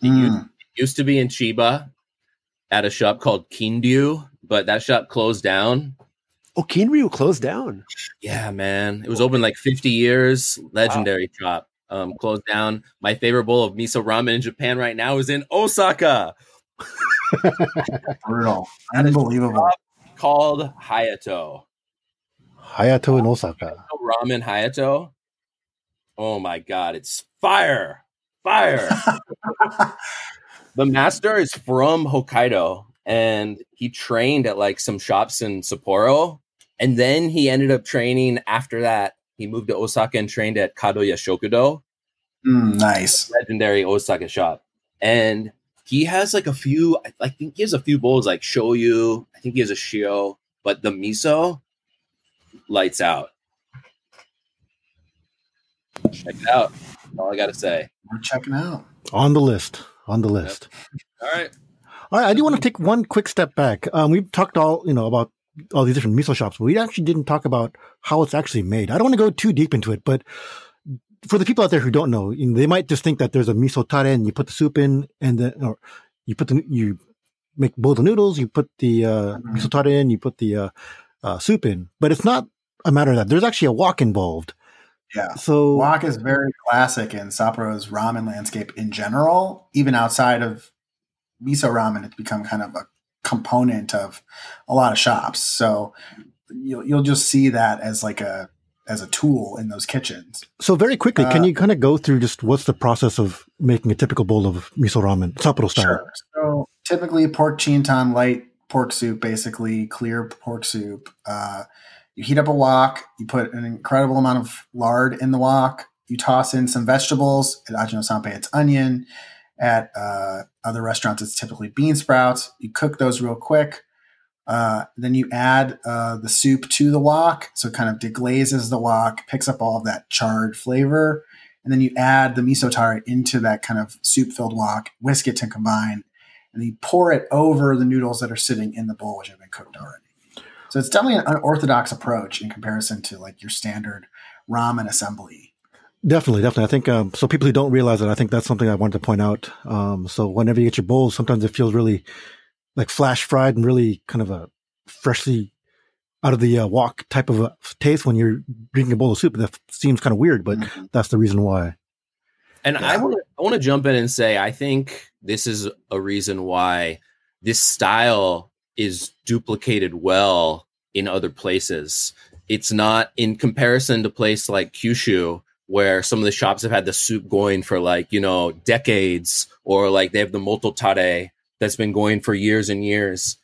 It used, Mm. used to be in Chiba at a shop called Kinryu, but that shop closed down. Oh, Kinryu closed down. Yeah, man. It was open like 50 years. Legendary shop. Um, closed down. My favorite bowl of miso ramen in Japan right now is in Osaka Brutal. Unbelievable. called Hayato. Hayato in Osaka. Ramen Hayato. Oh my god, it's fire. Fire. the master is from Hokkaido and he trained at like some shops in Sapporo. And then he ended up training after that. He moved to Osaka and trained at Kadoya Shokudo, Mm, nice. legendary Osaka shop. And he has like a few, I- I think he has a few bowls like shoyu. I think he has a shio, but the miso lights out. Check it out. That's all I got to say. We're checking out. On the list. On the list. All right. All right, I do want to take one quick step back. Um, we've talked all, you know, about all these different miso shops, but we actually didn't talk about how it's actually made. I don't want to go too deep into it, but for the people out there who don't know, you know, they might just think that there's a miso tare and you put the soup in and then, or you put the, you make boil the noodles, you put the, uh, Mhm. miso tare in, you put the, uh, uh, soup in, but it's not a matter of that. There's actually a wok involved. Yeah. So Wok is very classic in Sapporo's ramen landscape in general. Even outside of miso ramen, it's become kind of a component of a lot of shops. So you'll you'll just see that as like a as a tool in those kitchens. So very quickly, can Uh, you kind of go through just what's the process of making a typical bowl of miso ramen, Sapporo style? Sure. So typically pork chintan light pork soup, basically clear pork soup. Uh, you heat up a wok. You put an incredible amount of lard in the wok. You toss in some vegetables. At Ajino Sanpei, it's onion. At uh, other restaurants, it's typically bean sprouts. You cook those real quick. Uh, then you add uh, the soup to the wok, so it kind of deglazes the wok, picks up all of that charred flavor, and then you add the miso tare into that kind of soup-filled wok, whisk it to combine, and then you pour it over the noodles that are sitting in the bowl, which have been cooked already. So it's definitely an unorthodox approach in comparison to like your standard ramen assembly. Definitely, definitely. I think um, so. People who don't realize it, I think that's something I wanted to point out. Um, so whenever you get your bowls, sometimes it feels really like flash fried and really kind of a freshly out of the uh, wok type of a taste when you're drinking a bowl of soup. That seems kind of weird, but Mhm. that's the reason why. And I want to I want to jump in and say I think this is a reason why this style is duplicated well in other places. It's not in comparison to place like Kyushu where some of the shops have had the soup going for like you know decades, or like they have the mototare that's been going for years and years.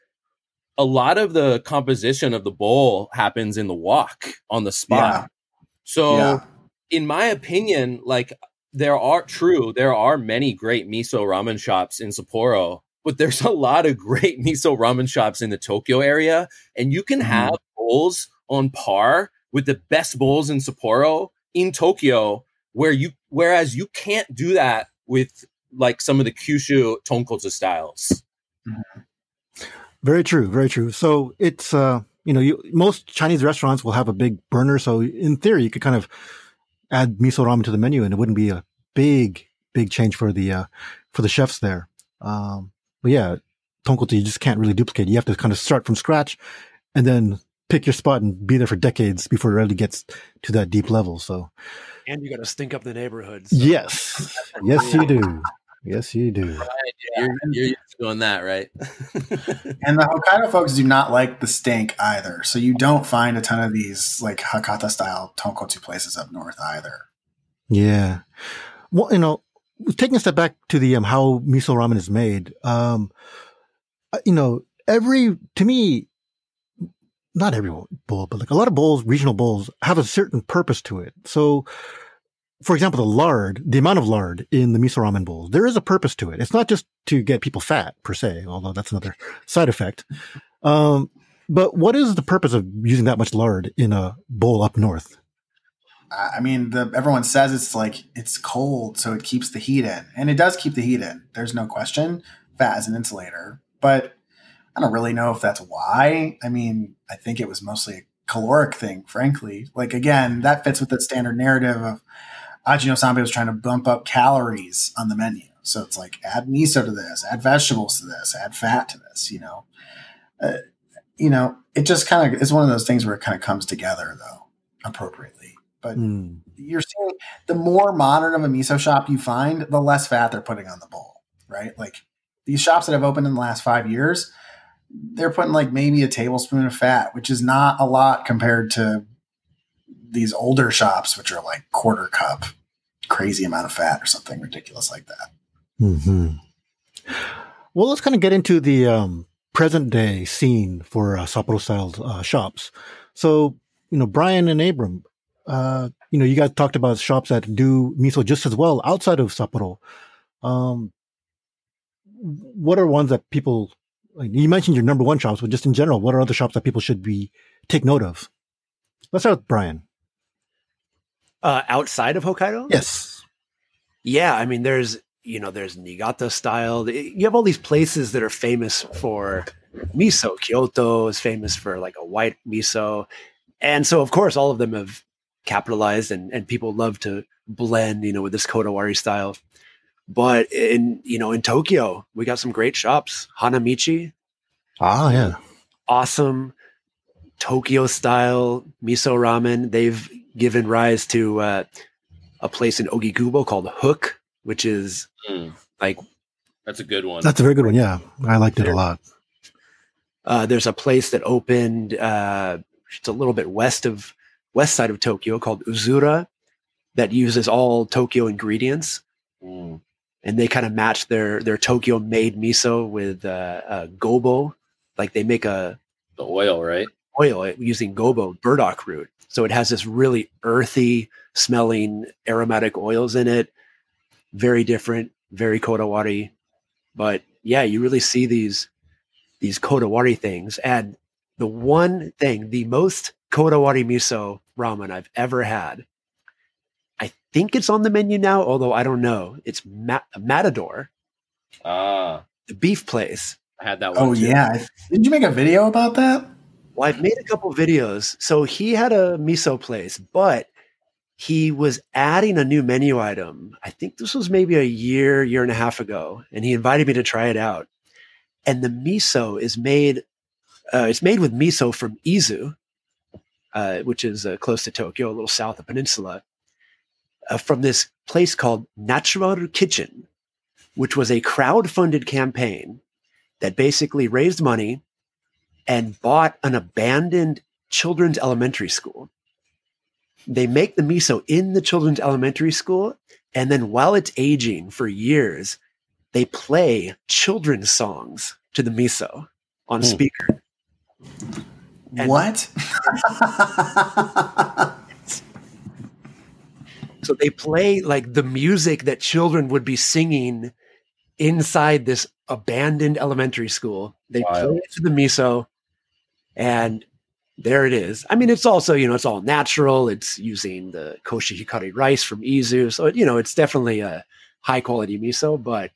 A lot of the composition of the bowl happens in the wok on the spot. Yeah. So, Yeah. in my opinion, like there are true, there are many great miso ramen shops in Sapporo, but there's a lot of great miso ramen shops in the Tokyo area, and you can Mhm. have bowls on par with the best bowls in Sapporo in Tokyo, where you whereas you can't do that with like some of the Kyushu tonkotsu styles. Very true, very true. So it's uh, you know, you most Chinese restaurants will have a big burner, so in theory you could kind of add miso ramen to the menu and it wouldn't be a big big change for the uh for the chefs there. Um but yeah, tonkotsu you just can't really duplicate. You have to kind of start from scratch and then pick your spot and be there for decades before it really gets to that deep level. So And you got to stink up the neighborhoods. yes. Yes you do. Yes you do. You're, you're doing that, right? And the Hokkaido folks do not like the stink either. So you don't find a ton of these like Hakata style tonkotsu places up north either. Yeah. Well, you know, taking a step back to the um, how miso ramen is made, um, uh, you know, every to me, not every bowl, but like a lot of bowls, regional bowls, have a certain purpose to it. So, for example, the lard, the amount of lard in the miso ramen bowls, there is a purpose to it. It's not just to get people fat per se, although that's another side effect. Um, but what is the purpose of using that much lard in a bowl up north? I I mean, the, everyone says it's like it's cold, so it keeps the heat in, and it does keep the heat in. There's no question. Fat as an insulator, but I don't really know if that's why. I mean, I think it was mostly a caloric thing, frankly. Like again, that fits with the standard narrative of Ajino Sanpei was trying to bump up calories on the menu. So it's like add miso to this, add vegetables to this, add fat to this. You know, uh, you know, it just kind of it's one of those things where it kind of comes together though appropriately. But Hmm. you're seeing the more modern of a miso shop you find, the less fat they're putting on the bowl, right? Like these shops that have opened in the last five years, they're putting like maybe a tablespoon of fat, which is not a lot compared to these older shops, which are like quarter cup, crazy amount of fat or something ridiculous like that. hmm Well, let's kind of get into the um, present day scene for uh, Sapporo style uh, shops. So, you know, Brian and Abram, uh, you know, you guys talked about shops that do miso just as well outside of Sapporo. Um, what are ones that people, you mentioned your number one shops, but just in general, what are other shops that people should be take note of? Let's start with Brian. Uh, outside of Hokkaido? Yes. Yeah, I mean, there's you know, there's Niigata style. You have all these places that are famous for miso. Kyoto is famous for like a white miso, and so of course all of them have capitalized, and and people love to blend, you know, with this Kodawari style. But in you know in Tokyo, we got some great shops. Hanamichi, Ah, yeah. awesome Tokyo style miso ramen. They've given rise to uh, a place in Ogikubo called Hook, which is Mm, like that's a good one. That's a very good one. Yeah. I liked it a lot. uh, there's a place that opened uh, it's a little bit west of west side of Tokyo called Uzura that uses all Tokyo ingredients. Mm. And they kind of match their their Tokyo made miso with uh, uh, gobo, like they make a The oil, right? Oil it using gobo burdock root. So it has this really earthy smelling aromatic oils in it. Very different, very kodawari. But yeah, you really see these these kodawari things. And the one thing, the most kodawari miso ramen I've ever had, I think it's on the menu now, although I don't know. It's Ma- Matador, Ah, the beef place. I had that one. Oh too. yeah, didn't you make a video about that? Well, I've made a couple videos. So he had a miso place, but he was adding a new menu item. I think this was maybe a year, year and a half ago, and he invited me to try it out. And the miso is made. Uh, it's made with miso from Izu, uh, which is uh, close to Tokyo, a little south of the Peninsula, uh, from this place called Natural Kitchen, which was a crowd-funded campaign that basically raised money and bought an abandoned children's elementary school. they make the miso in the children's elementary school. And then while it's aging for years, they play children's songs to the miso on Hmm. speaker. And- what? So they play like the music that children would be singing inside this abandoned elementary school. They play it to the miso, and there it is. I mean, it's also you know it's all natural. It's using the koshi hikari rice from Izu, so you know it's definitely a high quality miso. But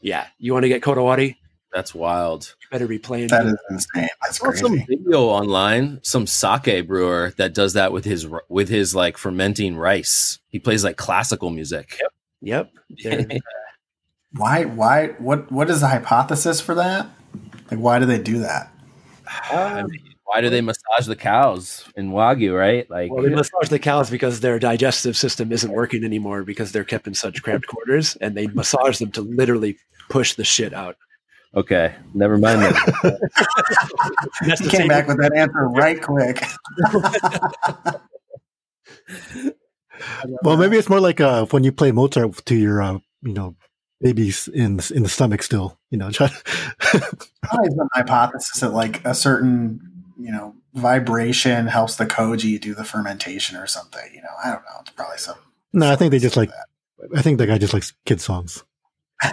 yeah, you want to get kodawari, That's wild. you better be playing. that is insane. That's saw some video online, some sake brewer that does that with his with his like fermenting rice. He plays like classical music. Yep. Yep. Why? Why? What? What is the hypothesis for that? Like, why do they do that? I mean, why do they massage the cows in wagyu? Right? Like, Well, they massage the cows because their digestive system isn't working anymore because they're kept in such cramped quarters, and they massage them to literally push the shit out. okay, never mind that. That's came same- back with that answer right quick. Well, maybe it's more like uh, when you play Mozart to your, uh, you know, babies in in the stomach still. You know, try always been hypothesis that like a certain you know vibration helps the koji do the fermentation or something. You know, I don't know. It's probably some. no, I think they just like. that. I think the guy just likes kid songs.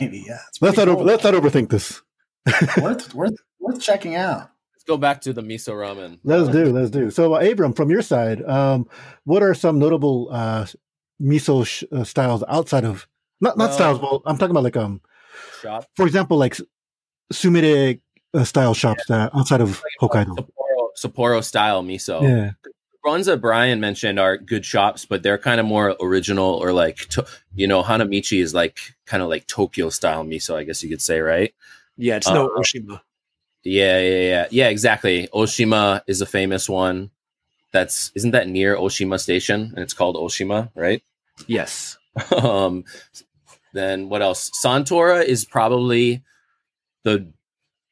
maybe yeah. It's Let's not cool. over, let's not overthink this. worth worth worth checking out. Let's go back to the miso ramen. Let's do. Let's do. So, uh, Abram, from your side, um, what are some notable uh, miso sh- uh, styles outside of not not Well- styles? Well, I'm talking about like um, Shop for example, like sumire uh, style shops that outside of Hokkaido. Sapporo, Sapporo style miso. Yeah, ones that Brian mentioned are good shops, but they're kind of more original or like, to, you know, Hanamichi is like kind of like Tokyo style miso, I guess you could say, right? Yeah, it's no Uh, Oshima. Yeah, yeah, yeah, yeah, exactly. Oshima is a famous one. That's isn't that near Oshima Station, and it's called Oshima, right? Yes. um, then what else? Santora is probably the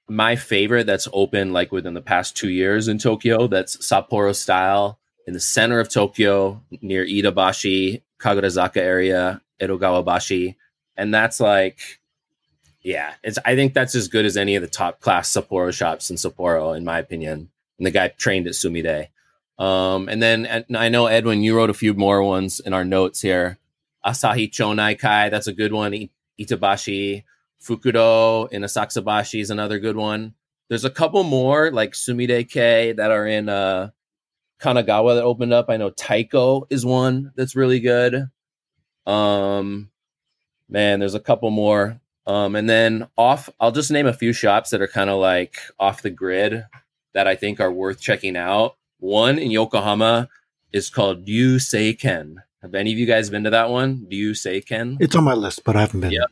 my favorite that's open like within the past two years in Tokyo. That's Sapporo style in the center of Tokyo near Iidabashi, Kagurazaka area, Edogawabashi, and that's like, yeah, it's. I think that's as good as any of the top class Sapporo shops in Sapporo, in my opinion. And the guy trained at Sumire. Um, and then and I know Edwin, you wrote a few more ones in our notes here. Asahi Chonai Kai, that's a good one. Itabashi, Fukudo in Asakusabashi is another good one. There's a couple more like Sumide K that are in uh, Kanagawa that opened up. I know Taiko is one that's really good. Um, man, there's a couple more. Um, and then off, I'll just name a few shops that are kind of like off the grid that I think are worth checking out. One in Yokohama is called Ryu Seiken. Have any of you guys been to that one? Ryu Seiken? it's on my list, but I haven't been. Yeah.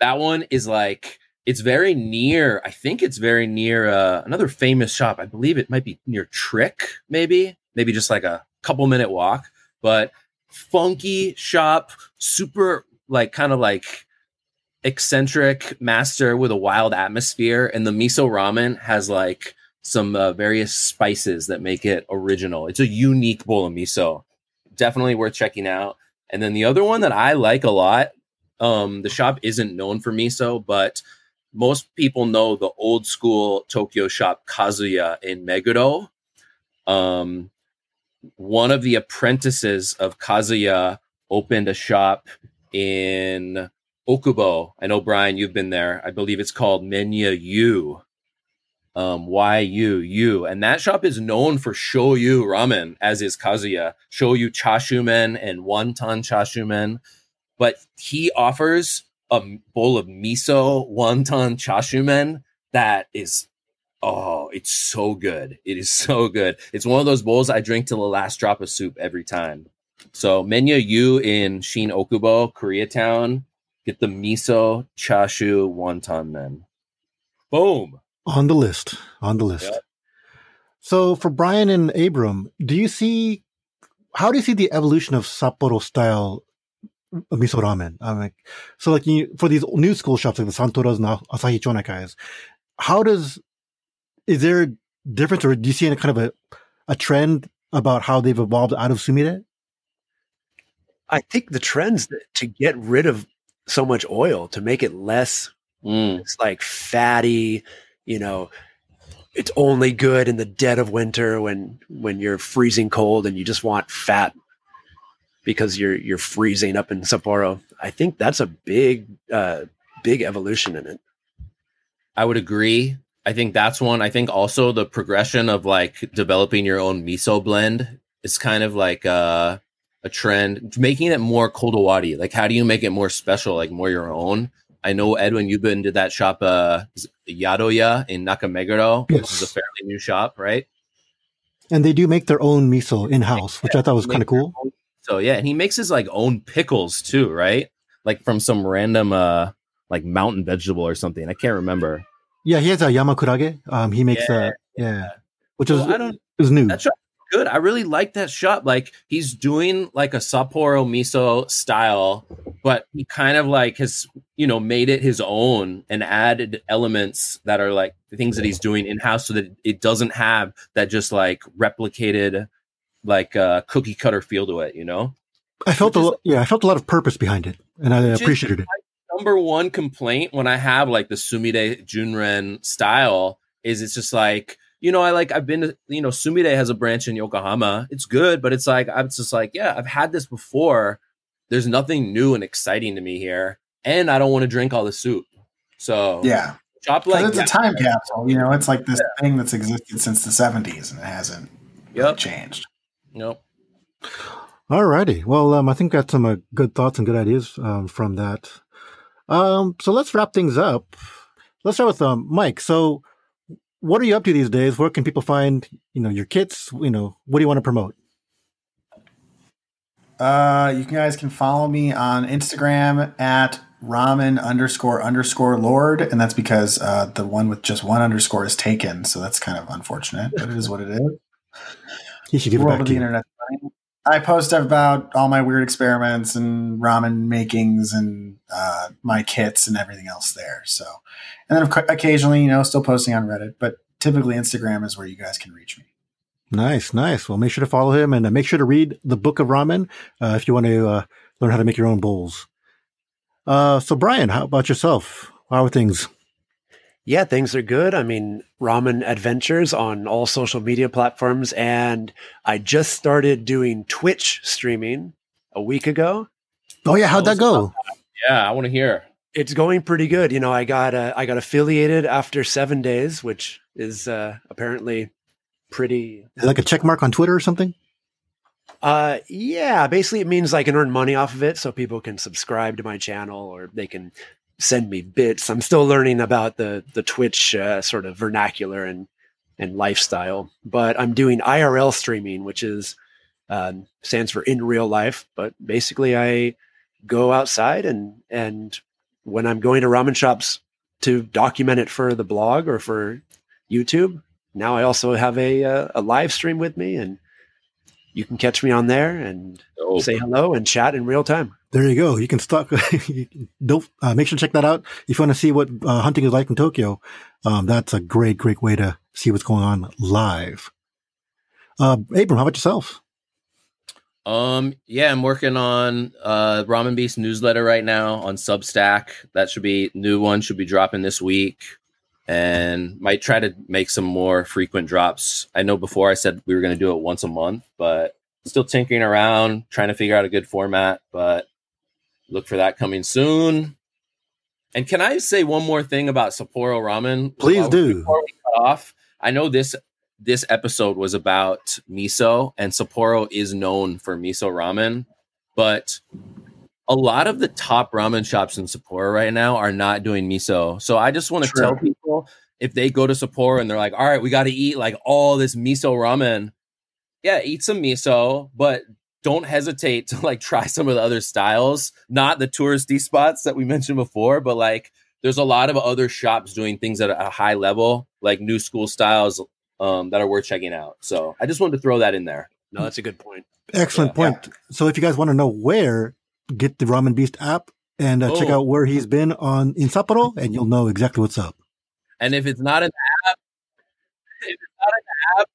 that one is like it's very near i think it's very near uh, another famous shop i believe it might be near trick maybe maybe just like a couple minute walk but funky shop super like kind of like eccentric master with a wild atmosphere and the miso ramen has like some uh, various spices that make it original it's a unique bowl of miso definitely worth checking out and then the other one that i like a lot um, the shop isn't known for miso, but most people know the old school Tokyo shop Kazuya in Meguro. Um, one of the apprentices of Kazuya opened a shop in Okubo. I know Brian, you've been there. I believe it's called Menya U. Um, Y U U, and that shop is known for shoyu ramen, as is Kazuya. Shoyu chashumen and wonton chashumen. But he offers a bowl of miso wonton chashumen that is oh it's so good. It is so good. It's one of those bowls i drink till the last drop of soup every time. So menya yu in shin okubo koreatown get the miso chashu wonton men boom On the list. On the list. Yep. So for Brian and Abram, do you see how do you see the evolution of Sapporo style miso ramen? I'm like, so like you, for these new school shops like the Santoras and Asahi Chonakais, how does is there a difference or do you see any kind of a a trend about how they've evolved out of sumire? I think the trends to get rid of so much oil to make it less Mm. it's like fatty, you know, it's only good in the dead of winter when when you're freezing cold and you just want fat because you're you're freezing up in Sapporo. I think that's a big uh big evolution in it. I would agree. I think that's one. I think also the progression of like developing your own miso blend is kind of like uh, a trend, making it more kodawari. Like, how do you make it more special, like more your own? I know Edwin, you've been to that shop, uh, Yadoya in Nakameguro, which is a fairly new shop, right? And they do make their own miso in house, which I thought was kind of cool. So yeah, and he makes his like own pickles too, right? Like from some random uh like mountain vegetable or something. I can't remember. Yeah, he has a yamakurage. Um, he makes Yeah, a yeah, which So was I don't it was new. that shop is good. I really like that shop. Like he's doing like a Sapporo miso style, but he kind of like has you know made it his own and added elements that are like the things that he's doing in house, so that it doesn't have that just like replicated like uh, cookie cutter feel to it. You know. I felt a which is- lo- yeah, I felt a lot of purpose behind it, and I appreciated it. number one complaint when I have like the Sumire Junren style is it's just like, you know, I like, I've been to, you know, Sumire has a branch in Yokohama. It's good, but it's like, I'm just like, yeah, I've had this before. There's nothing new and exciting to me here. And I don't want to drink all the soup. So, Yeah, shop 'Cause like, it's a time capsule. You know, it's like this thing that's existed since the '70s and it hasn't really Yep. changed. nope. Alrighty, well, um, I think got some uh, good thoughts and good ideas um, from that. Um, so let's wrap things up. Let's start with um, Mike. So, what are you up to these days? Where can people find you know your kits? You know, what do you want to promote? Uh, you guys can follow me on Instagram at ramen underscore underscore lord, and that's because uh, the one with just one underscore is taken, so that's kind of unfortunate, but it is what it is. He should give it back to the you. internet. I post about all my weird experiments and ramen makings and uh, my kits and everything else there. So, and then occasionally, you know, still posting on Reddit, but typically Instagram is where you guys can reach me. Nice, nice. Well, make sure to follow him and uh, make sure to read the Book of Ramen uh, if you want to uh, learn how to make your own bowls. Uh, so, Brian, how about yourself? How are things? Yeah, things are good. I mean, ramen adventures on all social media platforms. And I just started doing Twitch streaming a week ago. Oh yeah, how'd that go? Yeah. I want to hear. It's going pretty good. You know, I got uh, I got affiliated after seven days, which is uh, apparently pretty. Like a check mark on Twitter or something? Uh, yeah, basically it means I can earn money off of it, so people can subscribe to my channel or they can send me bits. I'm still learning about the the Twitch uh, sort of vernacular and and lifestyle, but I'm doing IRL streaming, which is um, stands for in real life. But basically, I go outside and and when I'm going to ramen shops to document it for the blog or for YouTube, now I also have a uh, a live stream with me, and you can catch me on there and Oh, say hello and chat in real time. There you go. You can stalk. don't uh, make sure to check that out if you want to see what uh, hunting is like in Tokyo. Um, that's a great, great way to see what's going on live. Uh, Abram, how about yourself? Um, yeah, I'm working on uh Ramen Beast newsletter right now on Substack. That should be new one should be dropping this week. And might try to make some more frequent drops. I know before I said we were gonna do it once a month, but still tinkering around, trying to figure out a good format, but look for that coming soon. And can I say one more thing about Sapporo Ramen? Please While- do. Before we cut off, I know this this episode was about miso, and Sapporo is known for miso ramen, but a lot of the top ramen shops in Sapporo right now are not doing miso. So I just want to tell people if they go to Sapporo and they're like, "All right, we got to eat like all this miso ramen," yeah, eat some miso, but don't hesitate to like try some of the other styles, not the touristy spots that we mentioned before, but like there's a lot of other shops doing things at a high level, like new school styles um, that are worth checking out. So I just wanted to throw that in there. No, that's a good point. Excellent Yeah. point. So if you guys want to know where, get the Ramen Beast app and uh, check Oh. out where he's been on in Sapporo, and you'll know exactly what's up. And if it's not an app, if it's not an app,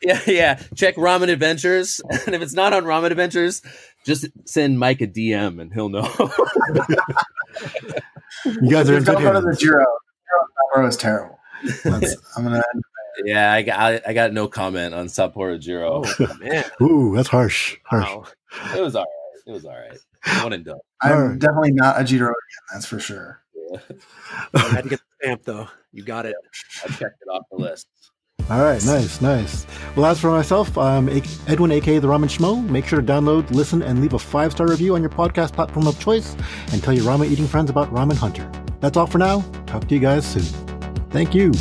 Yeah, yeah. Check Ramen Adventures, and if it's not on Ramen Adventures, just send Mike a DM, and he'll know. You guys are in Don't good go to the hands. Jiro. Jiro is terrible. That's, I'm gonna. yeah, I got, I, I got no comment on Sapporo Jiro. Oh man! Ooh, that's harsh. Harsh. Wow. It was all right. It was all right. One and done. I'm Alright. definitely not a Jiro again. That's for sure. I had to get the stamp though. You got it. I checked it off the list. All right, nice, nice. Well, as for myself, I'm Edwin, aka the Ramen Schmo. Make sure to download, listen, and leave a five star review on your podcast platform of choice, and tell your ramen eating friends about Ramen Hunter. That's all for now. Talk to you guys soon. Thank you.